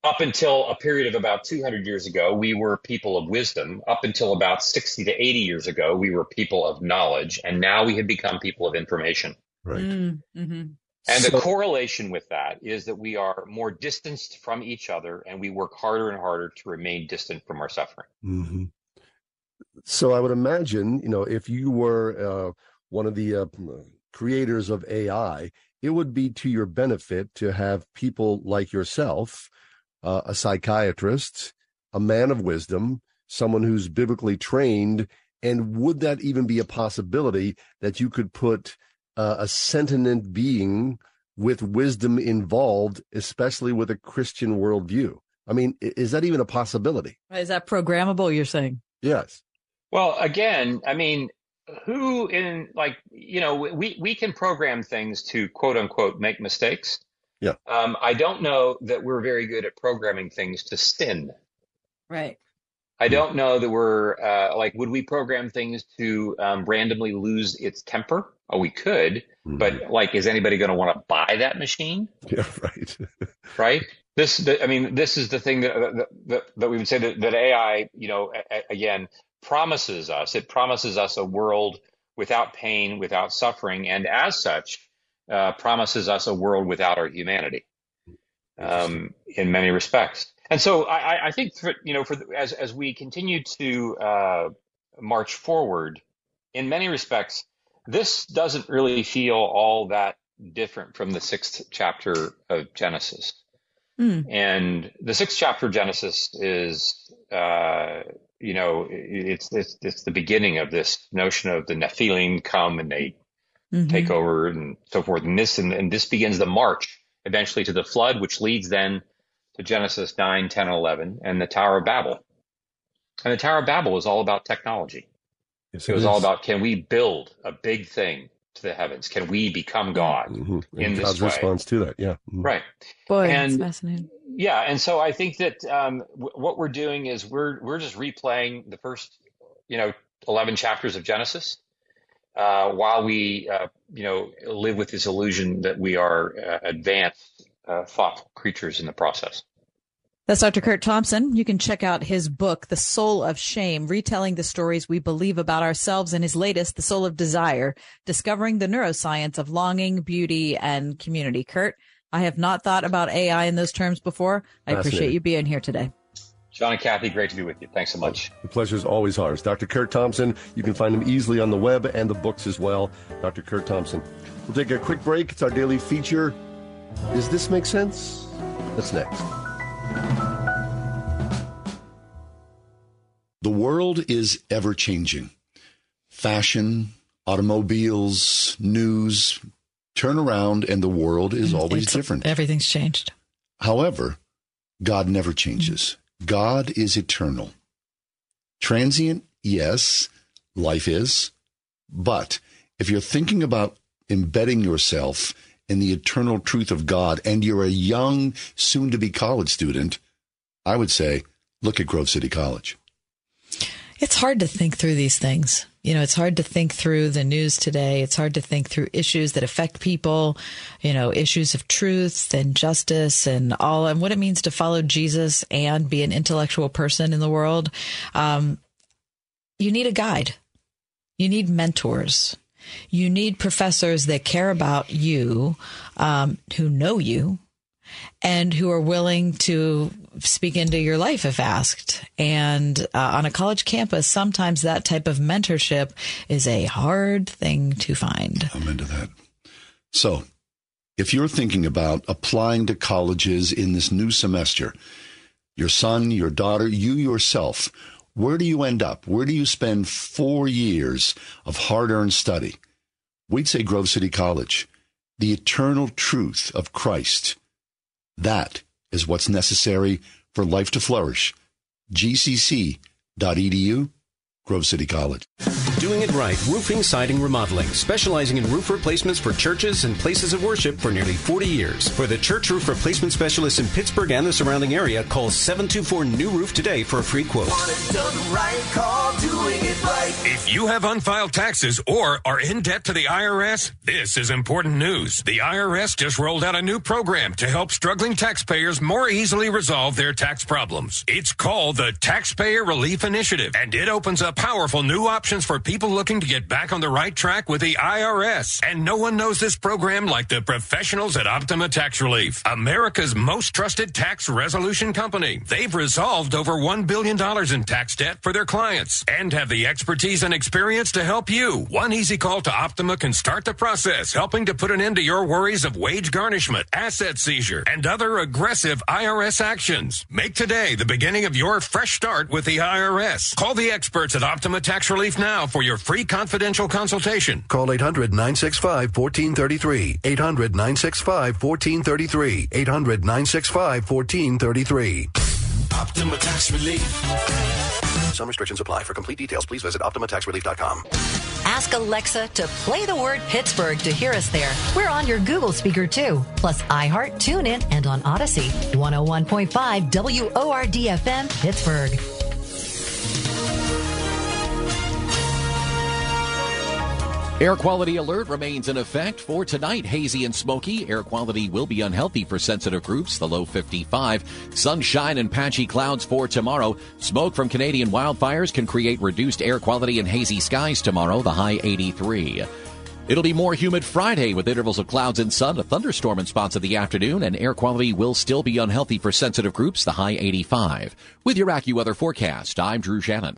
up until a period of about 200 years ago, we were people of wisdom. Up until about 60 to 80 years ago, we were people of knowledge. And now we have become people of information. Right. Mm-hmm. And So- the correlation with that is that we are more distanced from each other and we work harder and harder to remain distant from our suffering. hmm So I would imagine, you know, if you were uh, one of the uh, creators of AI, it would be to your benefit to have people like yourself, uh, a psychiatrist, a man of wisdom, someone who's biblically trained. And would that even be a possibility that you could put uh, a sentient being with wisdom involved, especially with a Christian worldview? I mean, is that even a possibility? Is that programmable? You're saying? Yes. Well, again, I mean, who in like, you know, we, we can program things to quote unquote make mistakes. Yeah. Um, I don't know that we're very good at programming things to sin. Right. I don't know that we're uh, like, would we program things to um, randomly lose its temper? Oh, we could, but like, is anybody going to want to buy that machine? [LAUGHS] Yeah, right. [LAUGHS] right? This, the, I mean, this is the thing that that, that we would say that, that AI, you know, a, a- again promises us. It promises us a world without pain, without suffering, and as such, uh, promises us a world without our humanity, um, in many respects. And so, I, I- I think, for, you know, for the, as as we continue to uh, march forward, in many respects, this doesn't really feel all that different from the sixth chapter of Genesis. Mm. And the sixth chapter of Genesis is, uh, you know, it's, it's it's the beginning of this notion of the Nephilim come and they Mhm. take over and so forth. And this and, and this begins the march eventually to the flood, which leads then to Genesis 9, 10, and 11, and the Tower of Babel. And the Tower of Babel is all about technology. Yes, it it was all about can we build a big thing to the heavens? Can we become God Mhm. in And this God's way? response to that. Yeah. Mhm. Right. Boy, And- that's fascinating. Yeah, and so I think that um, w- what we're doing is we're we're just replaying the first, you know, eleven chapters of Genesis, uh, while we, uh, you know, live with this illusion that we are uh, advanced, uh, thoughtful creatures in the process. That's Dr. Curt Thompson. You can check out his book, The Soul of Shame, retelling the stories we believe about ourselves, and his latest, The Soul of Desire, discovering the neuroscience of longing, beauty, and community. Curt, I have not thought about AI in those terms before. I appreciate you being here today. John and Kathy, great to be with you. Thanks so much. The pleasure is always ours. Dr. Curt Thompson, you can find him easily on the web and the books as well. Dr. Curt Thompson. We'll take a quick break. It's our daily feature. Does this make sense? That's next. The world is ever changing. Fashion, automobiles, news, turn around, and the world is mm, always It's- different. Everything's changed. However, God never changes. God is eternal. Transient, yes, life is. But if you're thinking about embedding yourself in the eternal truth of God and you're a young, soon to be college student, I would say look at Grove City College. It's hard to think through these things. You know, it's hard to think through the news today. It's hard to think through issues that affect people, you know, issues of truth and justice and all, and what it means to follow Jesus and be an intellectual person in the world. Um, you need a guide. You need mentors. You need professors that care about you, um, who know you, and who are willing to speak into your life if asked. And uh, on a college campus, sometimes that type of mentorship is a hard thing to find. I'm into that. So, if you're thinking about applying to colleges in this new semester, your son, your daughter, you yourself, where do you end up? Where do you spend four years of hard earned study? We'd say Grove City College, the eternal truth of Christ. That is what's necessary for life to flourish. gcc.edu, Grove City College. Doing It Right Roofing, Siding, Remodeling, specializing in roof replacements for churches and places of worship for nearly 40 years. For the church roof replacement specialist in Pittsburgh and the surrounding area, call 724 New Roof today for a free quote. If you have unfiled taxes or are in debt to the IRS, this is important news. The IRS just rolled out a new program to help struggling taxpayers more easily resolve their tax problems. It's called the Taxpayer Relief Initiative, and it opens up powerful new options for people looking to get back on the right track with the IRS. And no one knows this program like the professionals at Optima Tax Relief, America's most trusted tax resolution company. They've resolved over $1 billion in tax debt for their clients and have the expertise and experience to help you. One easy call to Optima can start the process, helping to put an end to your worries of wage garnishment, asset seizure, and other aggressive IRS actions. Make today the beginning of your fresh start with the IRS. Call the experts at Optima Tax Relief now for your free confidential consultation. Call 800 965 1433. 800 965 1433. 800 965 1433. Optima Tax Relief. Some restrictions apply. For complete details, please visit OptimaTaxRelief.com. Ask Alexa to play the word Pittsburgh to hear us there. We're on your Google speaker too, plus iHeart, TuneIn, and on Audacy. 101.5 WORD FM, Pittsburgh. Air quality alert remains in effect for tonight. Hazy and smoky. Air quality will be unhealthy for sensitive groups. The low 55. Sunshine and patchy clouds for tomorrow. Smoke from Canadian wildfires can create reduced air quality and hazy skies tomorrow. The high 83. It'll be more humid Friday with intervals of clouds and sun, a thunderstorm in spots of the afternoon, and air quality will still be unhealthy for sensitive groups, the high 85. With your AccuWeather forecast, I'm Drew Shannon.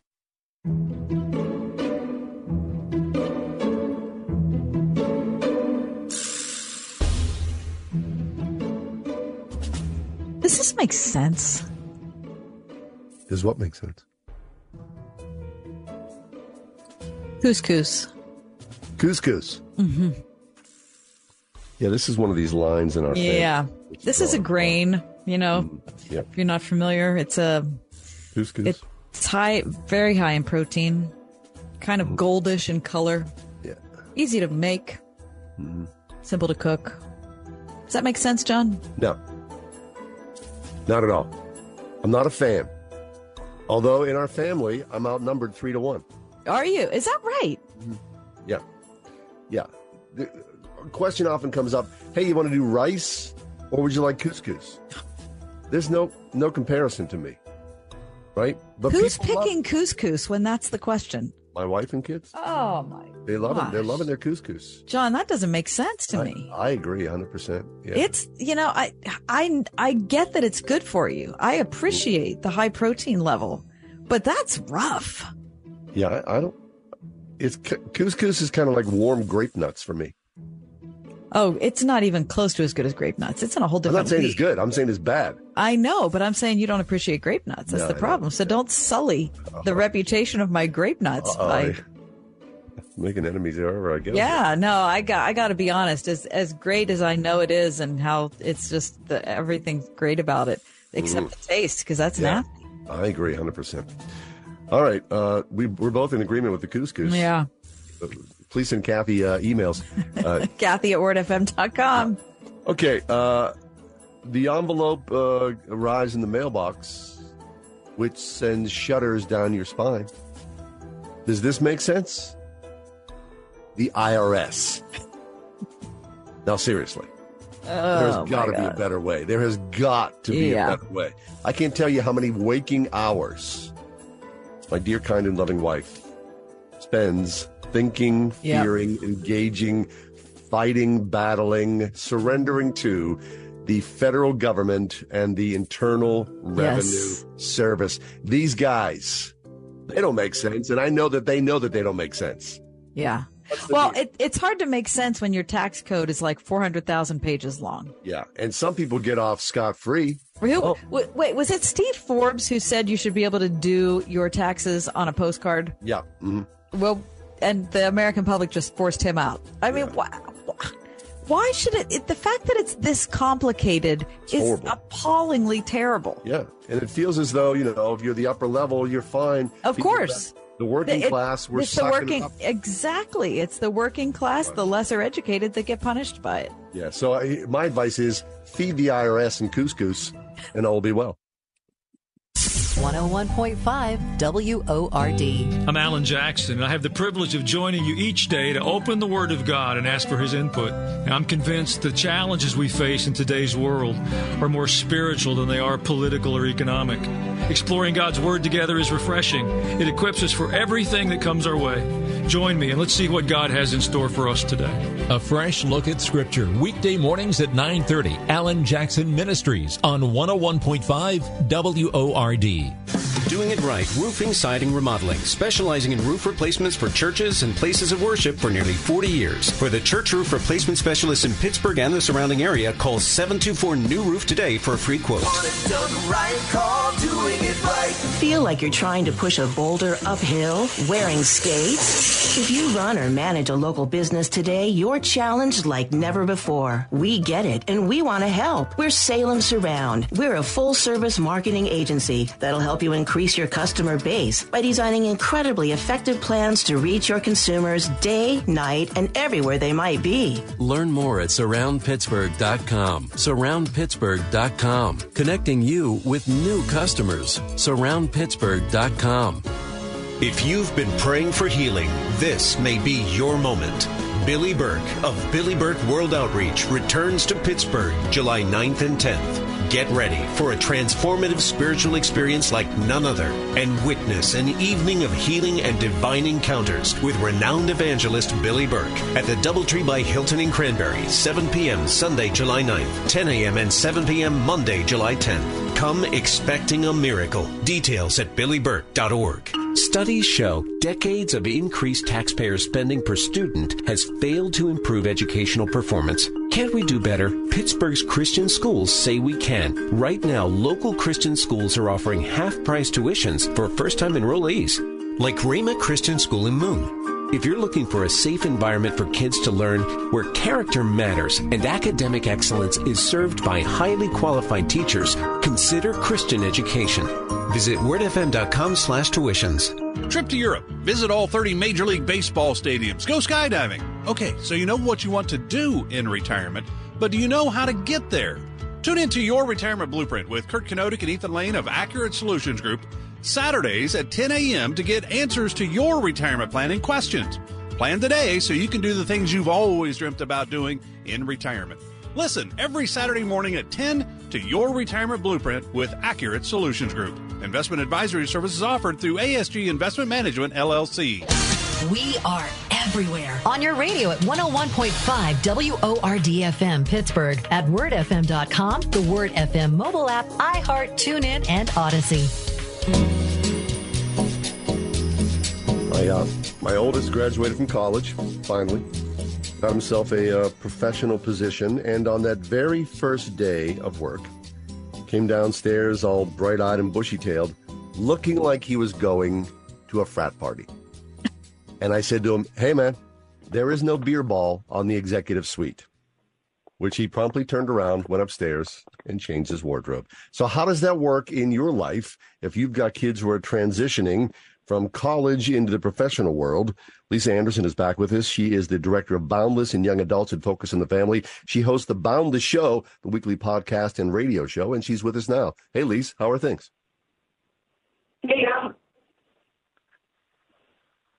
Does this make sense? Does what make sense? Couscous. Couscous. Mm-hmm. Yeah, this is one of these lines in our Yeah. family. This is a drawn grain, you know. Yep. If you're not familiar, it's a Couscous. it's high very high in protein, kind of goldish in color. Yeah. Easy to make, Mhm. simple to cook. Does that make sense, John? No. Not at all. I'm not a fan. Although in our family, I'm outnumbered three to one. Are you? Is that right? Mm-hmm. Yeah. Yeah. The question often comes up hey, you want to do rice or would you like couscous? There's no no comparison to me. Right? But Who's people love- picking couscous when that's the question? My wife and kids. Oh my! They love it. They're loving their couscous. John, that doesn't make sense to I, me. I agree 100%. Yeah. It's you know I I I get that it's good for you. I appreciate the high protein level, but that's rough. yeah, I, I don't it's couscous is kind of like warm grape nuts for me. Oh, it's not even close to as good as grape nuts. It's in a whole different. I'm not saying league. it's good. I'm saying it's bad. I know, but I'm saying you don't appreciate grape nuts. That's No, the problem. So don't sully the reputation of my grape nuts Uh-oh, by. [LAUGHS] Making enemies wherever I go. Yeah, no, I got I got to be honest. As as great as I know it is, and how it's just the, everything's great about it, except Mhm. the taste, because that's Yeah. nasty. I agree 100%. All right. Uh, we, we're both in agreement with the couscous. Yeah, Please send Kathy uh, emails. [LAUGHS] Uh, Kathy at wordfm.com. okay. Uh, the envelope uh, arrives in the mailbox, which sends shudders down your spine. Does this make sense? The IRS. [LAUGHS] now, seriously. there's got to be a better way. There has got to be Yeah. a better way. I can't tell you how many waking hours my dear, kind, and loving wife spends thinking, Yep. fearing, engaging, fighting, battling, surrendering to the federal government and the Internal Revenue Yes. Service. These guys, they don't make sense. And I know that they know that they don't make sense. Yeah. Well, it, it's hard to make sense when your tax code is like 400,000 pages long. Yeah. And some people get off scot free. Who, Oh. wait, was it Steve Forbes who said you should be able to do your taxes on a postcard? Yeah. mhm. Well, and the American public just forced him out. I mean, why, why should it, it? The fact that it's this complicated is horrible. appallingly terrible. Yeah, and it feels as though you know if you're the upper level, you're fine. Of course. The working It- class, we're it's the working up. exactly. It's the working class, the lesser educated, that get punished by it. Yeah. So I, my advice is feed the IRS and couscous, and all will be well. 101.5 WORD. I'm Alan Jackson, and I have the privilege of joining you each day to open the Word of God and ask for His input. And I'm convinced the challenges we face in today's world are more spiritual than they are political or economic. Exploring God's Word together is refreshing. It equips us for everything that comes our way. Join me, and let's see what God has in store for us today. A fresh look at Scripture, weekday mornings at 9:30. Alan Jackson Ministries on 101.5 WORD. Doing it right, roofing, siding, remodeling, specializing in roof replacements for churches and places of worship for nearly 40 years. For the church roof replacement specialist in Pittsburgh and the surrounding area, call 724 New Roof today for a free quote. Feel like you're trying to push a boulder uphill wearing skates? If you run or manage a local business today, you're challenged like never before. We get it and we want to help. We're Salem Surround. We're a full service marketing agency that'll help you increase your customer base by designing incredibly effective plans to reach your consumers day, night, and everywhere they might be. Learn more at surroundpittsburgh.com. Surroundpittsburgh.com. Connecting you with new customers. Surroundpittsburgh.com. If you've been praying for healing, this may be your moment. Billy Burke of Billy Burke World Outreach returns to Pittsburgh July 9th and 10th. Get ready for a transformative spiritual experience like none other and witness an evening of healing and divine encounters with renowned evangelist Billy Burke at the Doubletree by Hilton in Cranberry, 7 p.m. Sunday, July 9th, 10 a.m. and 7 p.m. Monday, July 10th. Come expecting a miracle. Details at billyburke.org. Studies show decades of increased taxpayer spending per student has failed to improve educational performance. Can't we do better? Pittsburgh's Christian schools say we can. Right now, local Christian schools are offering half price tuitions for first time enrollees, like Rhema Christian School in Moon. If you're looking for a safe environment for kids to learn where character matters and academic excellence is served by highly qualified teachers, consider Christian education. Visit wordfm.com slash tuitions. Trip to Europe. Visit all 30 Major League Baseball stadiums. Go skydiving. Okay, so you know what you want to do in retirement, but do you know how to get there? Tune into Your Retirement Blueprint with Kurt Kenodic and Ethan Lane of Accurate Solutions Group Saturdays at 10 a.m. to get answers to your retirement planning questions. Plan today so you can do the things you've always dreamt about doing in retirement. Listen every Saturday morning at 10 to Your Retirement Blueprint with Accurate Solutions Group. Investment advisory services offered through ASG Investment Management, LLC. We are everywhere. On your radio at 101.5 WORDFM Pittsburgh, at wordfm.com, the Word FM mobile app, iHeart, TuneIn, and Audacy. My uh, my oldest graduated from college finally, got himself a uh, professional position, and on that very first day of work, came downstairs all bright-eyed and bushy-tailed, looking like he was going to a frat party. and I said to him, "Hey, man, there is no beer ball on the executive suite." Which he promptly turned around, went upstairs, and changed his wardrobe. So, how does that work in your life if you've got kids who are transitioning from college into the professional world. Lisa Anderson is back with us. She is the director of Boundless and Young Adults and Focus on the Family. She hosts the Boundless Show, the weekly podcast and radio show, and she's with us now. Hey, Lisa, how are things? Hey, yeah.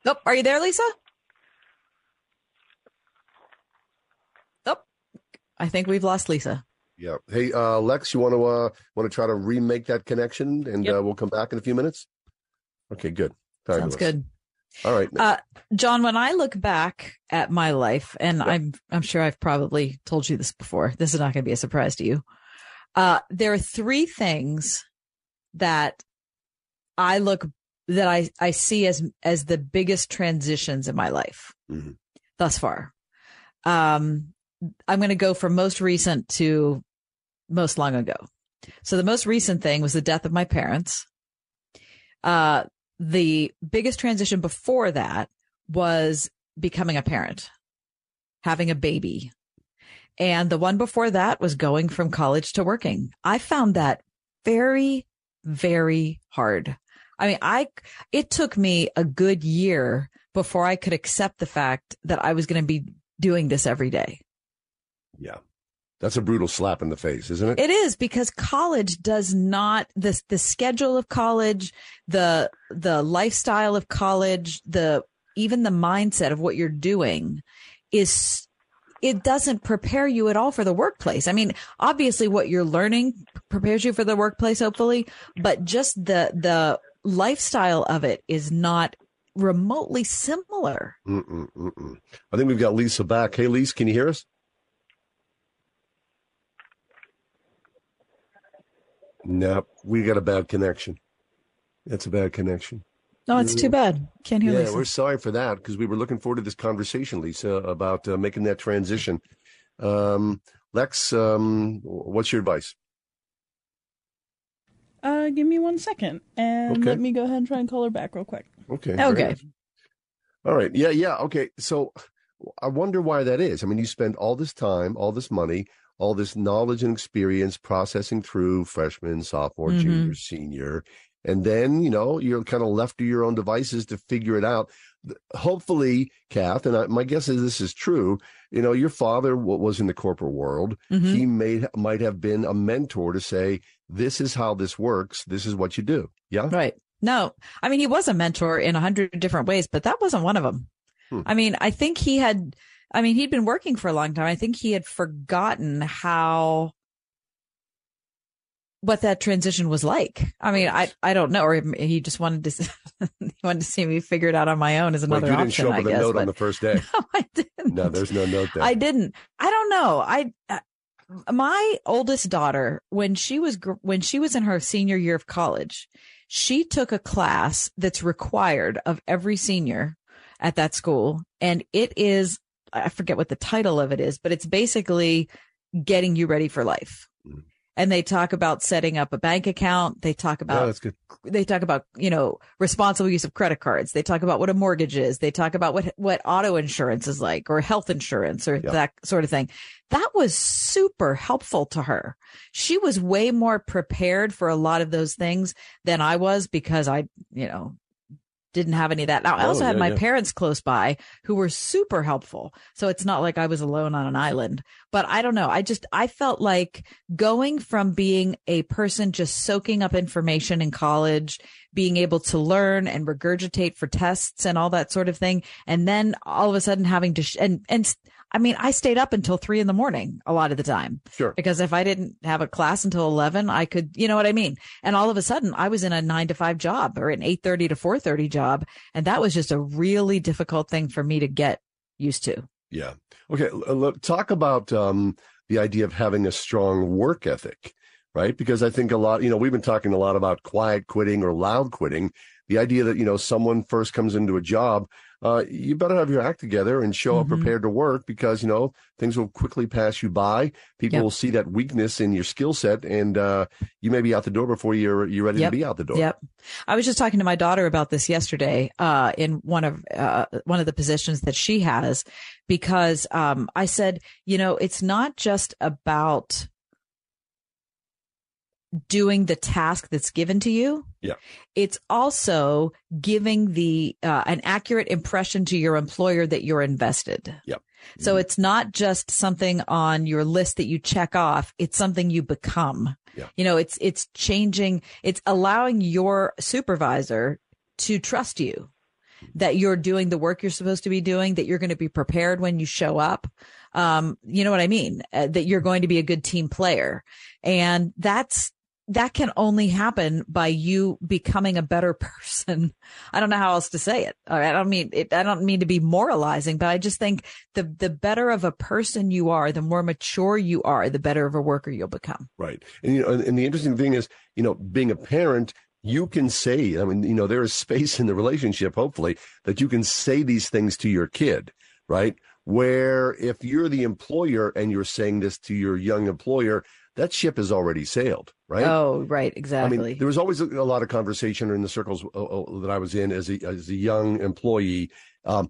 Nope. Are you there, Lisa? I think we've lost Lisa. Yeah. Hey, uh, Lex, you want to uh, want to try to remake that connection, and uh, we'll come back in a few minutes. Okay, good. Fabulous. Sounds good. All right. Uh, John, when I look back at my life, and I'm I'm sure I've probably told you this before. This is not going to be a surprise to you. Uh, there are three things that I look that I I see as as the biggest transitions in my life Mm-hmm. thus far. Um, I'm going to go from most recent to most long ago. So the most recent thing was the death of my parents. Uh, the biggest transition before that was becoming a parent, having a baby. And the one before that was going from college to working. I found that very, very hard. I mean, I, it took me a good year before I could accept the fact that I was going to be doing this every day. Yeah. That's a brutal slap in the face, isn't it? It is because college does not the the schedule of college, the the lifestyle of college, the even the mindset of what you're doing is it doesn't prepare you at all for the workplace. I mean, obviously what you're learning prepares you for the workplace hopefully, but just the the lifestyle of it is not remotely similar. Mm-mm, mm-mm. I think we've got Lisa back. Hey, Lisa, can you hear us? No, we got a bad connection. That's a bad connection. No, it's too bad. Can't hear yeah, Lisa. we're sorry for that because we were looking forward to this conversation, Lisa, about uh, making that transition. Um, Lex, um, what's your advice? Uh, give me one second, and Okay. let me go ahead and try and call her back real quick. Okay. Okay. nice. All right. Yeah. Yeah. Okay. So I wonder why that is. I mean, you spend all this time, all this money, all this knowledge and experience processing through freshman, sophomore, Mhm. junior, senior. And then, you know, you're kind of left to your own devices to figure it out. Hopefully, Kath, and I, my guess is this is true. You know, your father wa- was in the corporate world. Mhm. He may might have been a mentor to say, "This is how this works. This is what you do." Yeah, Right. No, I mean, he was a mentor in a hundred different ways, but that wasn't one of them. Hmm. I mean, I think he had, I mean, he'd been working for a long time. I think he had forgotten how, what that transition was like. I mean, I, I don't know, or he just wanted to, [LAUGHS] he wanted to see me figure it out on my own as Wait, another you didn't option, show up I with guess. a note on the first day. [LAUGHS] No, I didn't. No, there's no note there. I didn't. I don't know. I uh, my oldest daughter when she was gr- when she was in her senior year of college, she took a class that's required of every senior at that school and it is I forget what the title of it is, but it's basically getting you ready for life. Mm. And they talk about setting up a bank account. They talk about Yeah, that's good. they talk about you know responsible use of credit cards they talk about what a mortgage is they talk about what what auto insurance is like or health insurance or that sort of thing that was super helpful to her she was way more prepared for a lot of those things than i was because i you know didn't have any of that. Now, I Oh, also had yeah, my yeah. parents close by who were super helpful. So it's not like I was alone on an island. But I don't know. I just, I felt like going from being a person just soaking up information in college, being able to learn and regurgitate for tests and all that sort of thing. And then all of a sudden having to, sh- and, and, I mean, I stayed up until three in the morning a lot of the time. Sure. Because if I didn't have a class until 11, I could, you know what I mean? And all of a sudden I was in a nine to five job or an 830 to 430 job. And that was just a really difficult thing for me to get used to. Yeah. Okay. Look, talk about um, the idea of having a strong work ethic, right? Because I think a lot, you know, we've been talking a lot about quiet quitting or loud quitting. The idea that, you know, someone first comes into a job, uh, you better have your act together and show up Mm-hmm. prepared to work because, you know, things will quickly pass you by. People Yep. will see that weakness in your skill set and uh, you may be out the door before you're, you're ready Yep. to be out the door. Yep. I was just talking to my daughter about this yesterday, uh, in one of, uh, one of the positions that she has, because, um, I said, you know, it's not just about doing the task that's given to you. Yeah. It's also giving the, uh, an accurate impression to your employer that you're invested. Yep. So it's not just something on your list that you check off. It's something you become. Yeah. You know, it's, it's changing, it's allowing your supervisor to trust you that you're doing the work you're supposed to be doing, that you're going to be prepared when you show up. Um, you know what I mean? Uh, that you're going to be a good team player. And that's, that can only happen by you becoming a better [LAUGHS] person. I don't know how else to say it. I don't mean it, I don't mean to be moralizing, but I just think the the better of a person you are, the more mature you are, the better of a worker you'll become. Right. And you know, and, the interesting thing is, you know, being a parent, you can say, I mean, you know, there is space in the relationship, hopefully, that you can say these things to your kid, right? Where if you're the employer and you're saying this to your young employer, that ship has already sailed, right? Oh, right, exactly. I mean, there was always a, a lot of conversation in the circles uh, uh, that I was in as a, as a young employee. Um,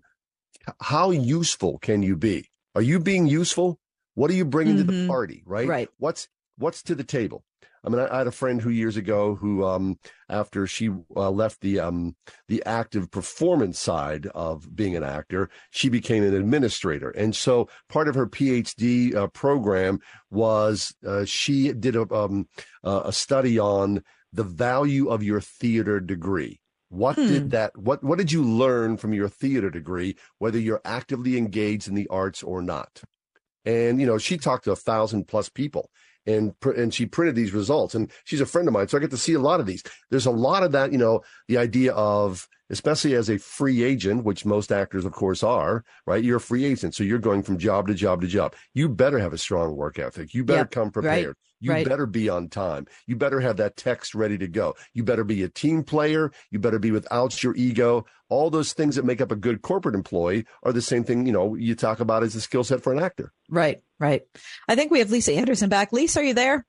how useful can you be? Are you being useful? What are you bringing to the Mhm. party? Right. Right. What's what's to the table? I mean, I, I, had a friend who years ago who, um, after she uh, left the um, the active performance side of being an actor, she became an administrator, and so part of her PhD uh, program was uh, she did a, um, a study on the value of your theater degree. What hmm. did that? What what did you learn from your theater degree, whether you're actively engaged in the arts or not? And you know, she talked to a thousand plus people, and and she printed these results. And she's a friend of mine, so I get to see a lot of these. There's a lot of that, you know, the idea of especially as a free agent, which most actors, of course, are, right? You're a free agent. So you're going from job to job to job. You better have a strong work ethic. You better come prepared. Right. You right. better be on time. You better have that text ready to go. You better be a team player. You better be without your ego. All those things that make up a good corporate employee are the same thing, you know, you talk about as a skill set for an actor. Right, right. I think we have Lisa Anderson back. Lisa, are you there?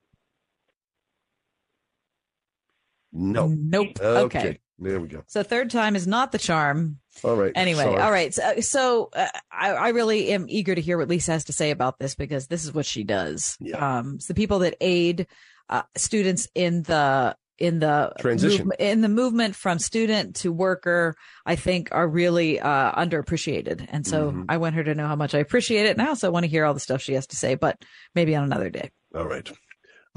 No. Nope. Okay. okay. There we go. So third time is not the charm. All right. Anyway, Sorry. all right. So, so uh, I, I, really am eager to hear what Lisa has to say about this because this is what she does. Yeah. Um, it's the people that aid uh, students in the in the transition move, in the movement from student to worker, I think are really uh, underappreciated. And so mm-hmm. I want her to know how much I appreciate it. And I also want to hear all the stuff she has to say, but maybe on another day. All right.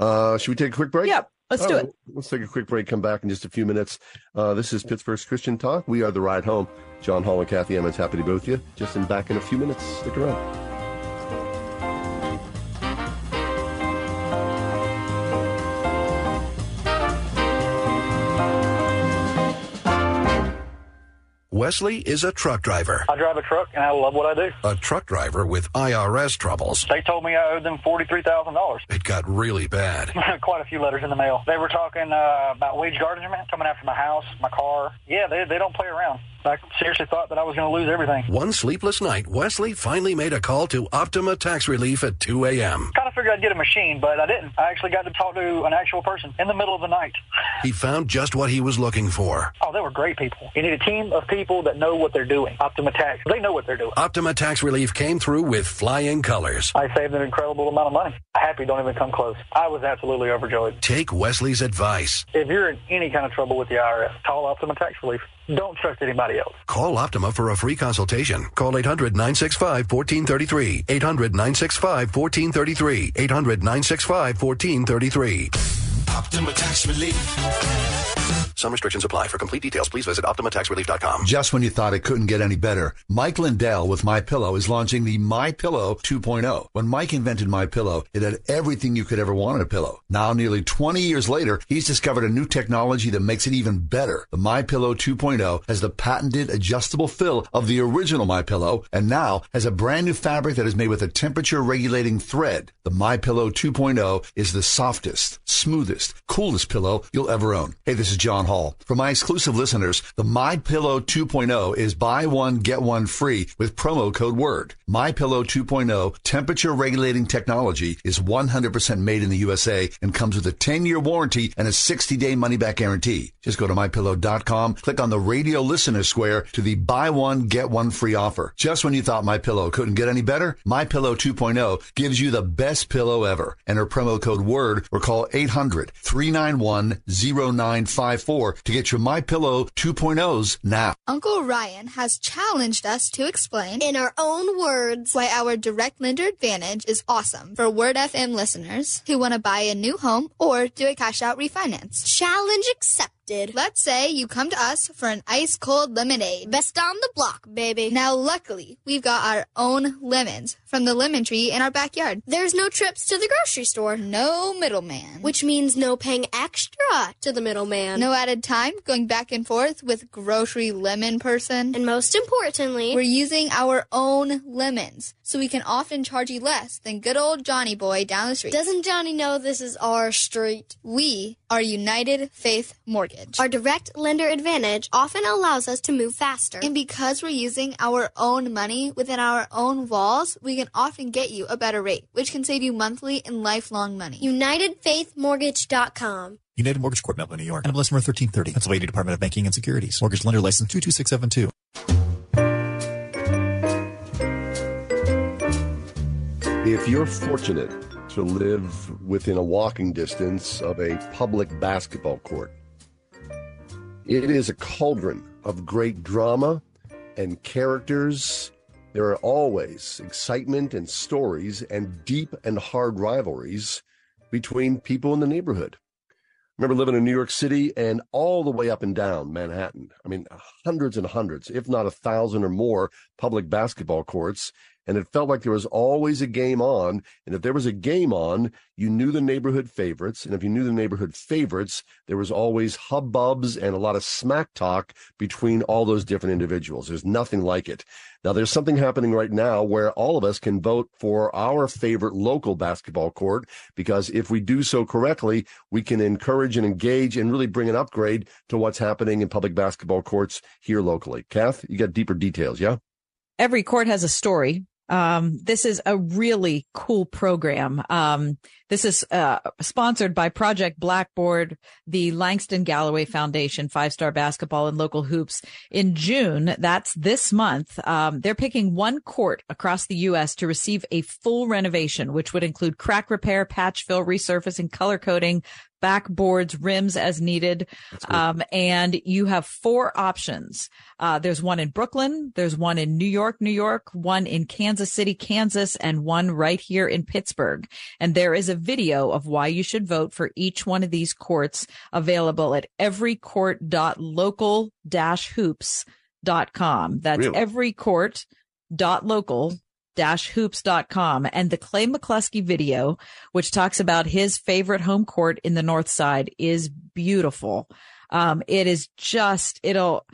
Uh, should we take a quick break? Yep. Let's oh, do it. Let's take a quick break. Come back in just a few minutes. Uh, this is Pittsburgh's Christian Talk. We are the ride home. John Hall and Kathy Emmons, happy to be with you. Just in back in a few minutes. Stick around. Wesley is a truck driver. I drive a truck and I love what I do. A truck driver with IRS troubles. They told me I owed them $43,000. It got really bad. [LAUGHS] Quite a few letters in the mail. They were talking uh, about wage garnishment coming after my house, my car. Yeah, they, they don't play around. I seriously thought that I was going to lose everything. One sleepless night, Wesley finally made a call to Optima Tax Relief at 2 a.m. Kind of figured I'd get a machine, but I didn't. I actually got to talk to an actual person in the middle of the night. He found just what he was looking for. Oh, they were great people. You need a team of people that know what they're doing. Optima Tax, they know what they're doing. Optima Tax Relief came through with flying colors. I saved an incredible amount of money. Happy don't even come close. I was absolutely overjoyed. Take Wesley's advice. If you're in any kind of trouble with the IRS, call Optima Tax Relief. Don't trust anybody else. Call Optima for a free consultation. Call 800 965 1433. 800 965 1433. 800 965 1433. Optima Tax Relief. Some restrictions apply. For complete details, please visit OptimaTaxRelief.com. Just when you thought it couldn't get any better, Mike Lindell with My Pillow is launching the My Pillow 2.0. When Mike invented My Pillow, it had everything you could ever want in a pillow. Now, nearly 20 years later, he's discovered a new technology that makes it even better. The My Pillow 2.0 has the patented adjustable fill of the original My Pillow, and now has a brand new fabric that is made with a temperature regulating thread. The My Pillow 2.0 is the softest, smoothest, coolest pillow you'll ever own. Hey, this is John Hall. For my exclusive listeners, the My Pillow 2.0 is buy one get one free with promo code WORD. My Pillow 2.0 temperature regulating technology is 100% made in the USA and comes with a 10-year warranty and a 60-day money-back guarantee. Just go to mypillow.com, click on the radio listener square to the buy one get one free offer. Just when you thought My Pillow couldn't get any better, My Pillow 2.0 gives you the best pillow ever. Enter promo code WORD or call 800 391 0954 to get your My Pillow 2.0s now. Uncle Ryan has challenged us to explain in our own words why our direct lender advantage is awesome for Word FM listeners who want to buy a new home or do a cash out refinance. Challenge accepted did. Let's say you come to us for an ice cold lemonade. Best on the block, baby. Now, luckily, we've got our own lemons from the lemon tree in our backyard. There's no trips to the grocery store. No middleman. Which means no paying extra to the middleman. No added time going back and forth with grocery lemon person. And most importantly, we're using our own lemons, so we can often charge you less than good old Johnny boy down the street. Doesn't Johnny know this is our street? We are United Faith Mortgage. Our direct lender advantage often allows us to move faster. And because we're using our own money within our own walls, we can often get you a better rate, which can save you monthly and lifelong money. UnitedFaithMortgage.com. United Mortgage Corp, Melville, New York. NMLS number 1330. Pennsylvania Department of Banking and Securities. Mortgage lender license 22672. If you're fortunate to live within a walking distance of a public basketball court. It is a cauldron of great drama and characters. There are always excitement and stories and deep and hard rivalries between people in the neighborhood. I remember living in New York City and all the way up and down Manhattan. I mean, hundreds and hundreds, if not a thousand or more public basketball courts and it felt like there was always a game on. And if there was a game on, you knew the neighborhood favorites. And if you knew the neighborhood favorites, there was always hubbubs and a lot of smack talk between all those different individuals. There's nothing like it. Now, there's something happening right now where all of us can vote for our favorite local basketball court because if we do so correctly, we can encourage and engage and really bring an upgrade to what's happening in public basketball courts here locally. Kath, you got deeper details, yeah? Every court has a story um, this is a really cool program. Um, this is uh, sponsored by Project Backboard, the Langston Galloway Foundation, Five Star Basketball and Local Hoops. In June, that's this month, um, they're picking one court across the U.S. to receive a full renovation, which would include crack repair, patch fill, resurfacing, color coding, backboards, rims as needed. Um, and you have four options. Uh, there's one in Brooklyn. There's one in New York, New York, one in Kansas City, Kansas, and one right here in Pittsburgh. And there is a video of why you should vote for each one of these courts available at everycourt.local-hoops.com. That's really? everycourt.local hoops.com and the Clay McCluskey video, which talks about his favorite home court in the North Side is beautiful. Um, it is just, it'll,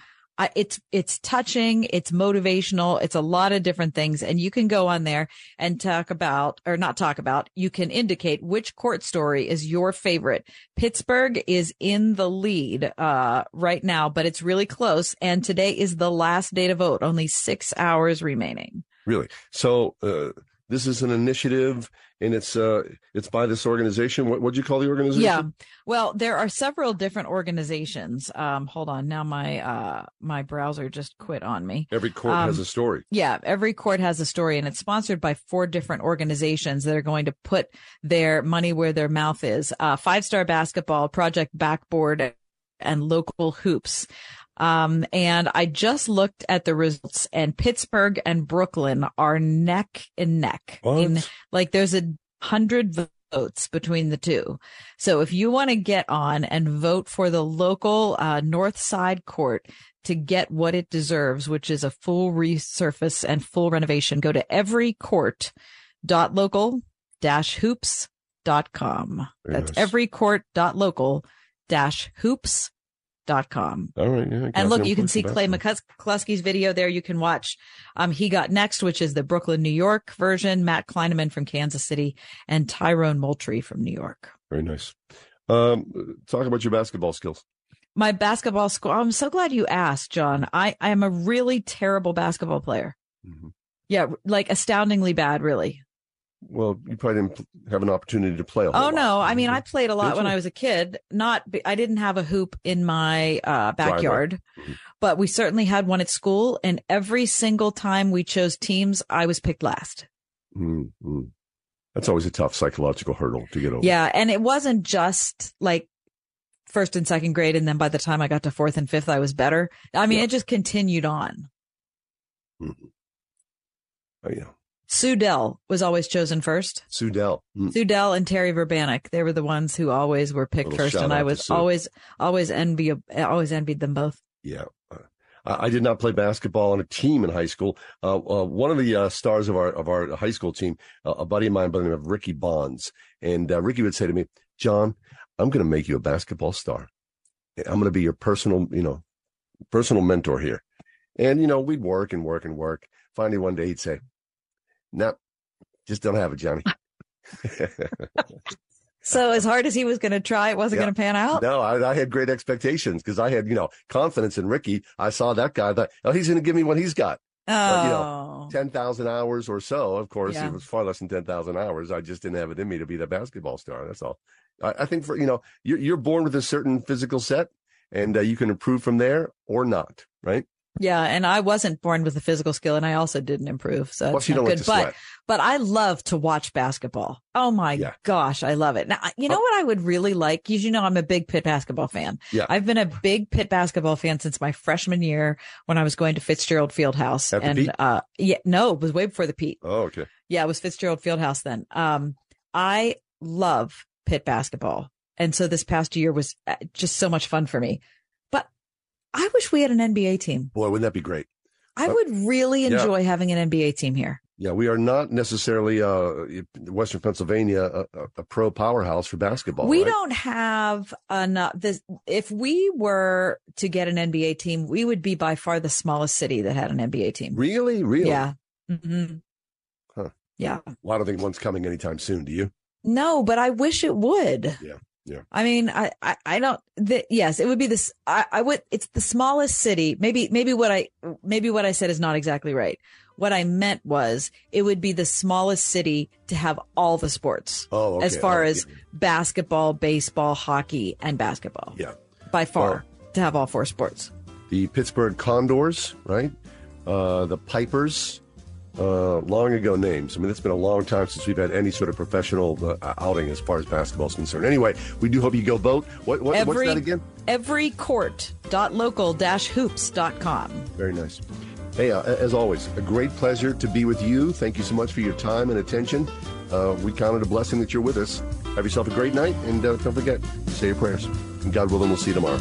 it's, it's touching. It's motivational. It's a lot of different things. And you can go on there and talk about, or not talk about, you can indicate which court story is your favorite. Pittsburgh is in the lead, uh, right now, but it's really close. And today is the last day to vote. Only six hours remaining. Really? So uh, this is an initiative, and it's uh, it's by this organization. What would you call the organization? Yeah. Well, there are several different organizations. Um, hold on. Now my uh, my browser just quit on me. Every court um, has a story. Yeah, every court has a story, and it's sponsored by four different organizations that are going to put their money where their mouth is. Uh, Five Star Basketball, Project Backboard, and Local Hoops. Um, and I just looked at the results and Pittsburgh and Brooklyn are neck and neck. In, like there's a hundred votes between the two. So if you want to get on and vote for the local, uh, North Side court to get what it deserves, which is a full resurface and full renovation, go to everycourt.local dash hoops dot com. That's yes. everycourt.local dash hoops dot com. All right. Yeah, and look, you can see Clay McCluskey's video there. You can watch, um, he got next, which is the Brooklyn, New York version, Matt Kleineman from Kansas City and Tyrone Moultrie from New York. Very nice. Um, talk about your basketball skills. My basketball school. I'm so glad you asked, John. I, I am a really terrible basketball player. Mm-hmm. Yeah. Like astoundingly bad, really. Well, you probably didn't have an opportunity to play a Oh no, I mean I played a lot when I was a kid. Not I didn't have a hoop in my uh, backyard, mm-hmm. but we certainly had one at school. And every single time we chose teams, I was picked last. Mm-hmm. That's always a tough psychological hurdle to get over. Yeah, and it wasn't just like first and second grade, and then by the time I got to fourth and fifth, I was better. I mean, yeah. it just continued on. Mm-hmm. Oh yeah. Sue Dell was always chosen first. Sue Dell. Mm. Sue Dell and Terry Verbanek. They were the ones who always were picked first. And I was always, always envy, always envied them both. Yeah. I did not play basketball on a team in high school. Uh, uh, one of the uh, stars of our of our high school team, uh, a buddy of mine by the name of Ricky Bonds, and uh, Ricky would say to me, "John, I'm going to make you a basketball star. I'm going to be your personal, you know, personal mentor here." And you know, we'd work and work and work. Finally, one day he'd say, no, just don't have it, Johnny. [LAUGHS] so as hard as he was going to try, it wasn't yeah. going to pan out. No, I, I had great expectations because I had, you know, confidence in Ricky. I saw that guy. I thought, oh, he's going to give me what he's got. Oh, but, you know, oh. ten thousand hours or so. Of course, yeah. it was far less than ten thousand hours. I just didn't have it in me to be the basketball star. That's all. I, I think for you know, you're, you're born with a certain physical set, and uh, you can improve from there or not. Right? Yeah, and I wasn't born with a physical skill, and I also didn't improve, so Plus, you not don't good. to but but I love to watch basketball. Oh my Yeah. gosh, I love it. Now, you know what I would really like? 'Cause You know, I'm a big Pitt basketball fan. Yeah. I've been a big Pitt basketball fan since my freshman year when I was going to Fitzgerald Fieldhouse. At and uh, yeah, no, it was way before the Pete. Oh, okay. Yeah, it was Fitzgerald Fieldhouse then. Um, I love Pitt basketball. And so this past year was uh, just so much fun for me. I wish we had an NBA team. Boy, wouldn't that be great? I Uh, would really yeah. enjoy having an NBA team here. Yeah, we are not necessarily uh, Western Pennsylvania a, a, pro powerhouse for basketball. we right? don't have enough this if we were to get an NBA team, we would be by far the smallest city that had an NBA team. really, really. Yeah. hmm Huh. Yeah. Well, I don't think one's coming anytime soon. Do you? No, but I wish it would. Yeah. Yeah. I mean, I, I, I don't, the, yes, it would be this, I, I would, it's the smallest city. Maybe, maybe what I, maybe what I said is not exactly right. What I meant was it would be the smallest city to have all the sports. Oh, okay. As far Oh, as basketball, baseball, hockey, and basketball. Yeah. By far to have all four sports. The Pittsburgh Condors, right? Uh, the Pipers, uh, long ago names. I mean, it's been a long time since we've had any sort of professional uh, outing as far as basketball is concerned. Anyway, we do hope you go vote. What, what what's that again? Everycourt.local-hoops.com. Very nice. Hey, uh, as always, a great pleasure to be with you. Thank you so much for your time and attention. Uh, we count it a blessing that you're with us. Have yourself a great night, and uh, don't forget, say your prayers. And God willing, we'll see you tomorrow.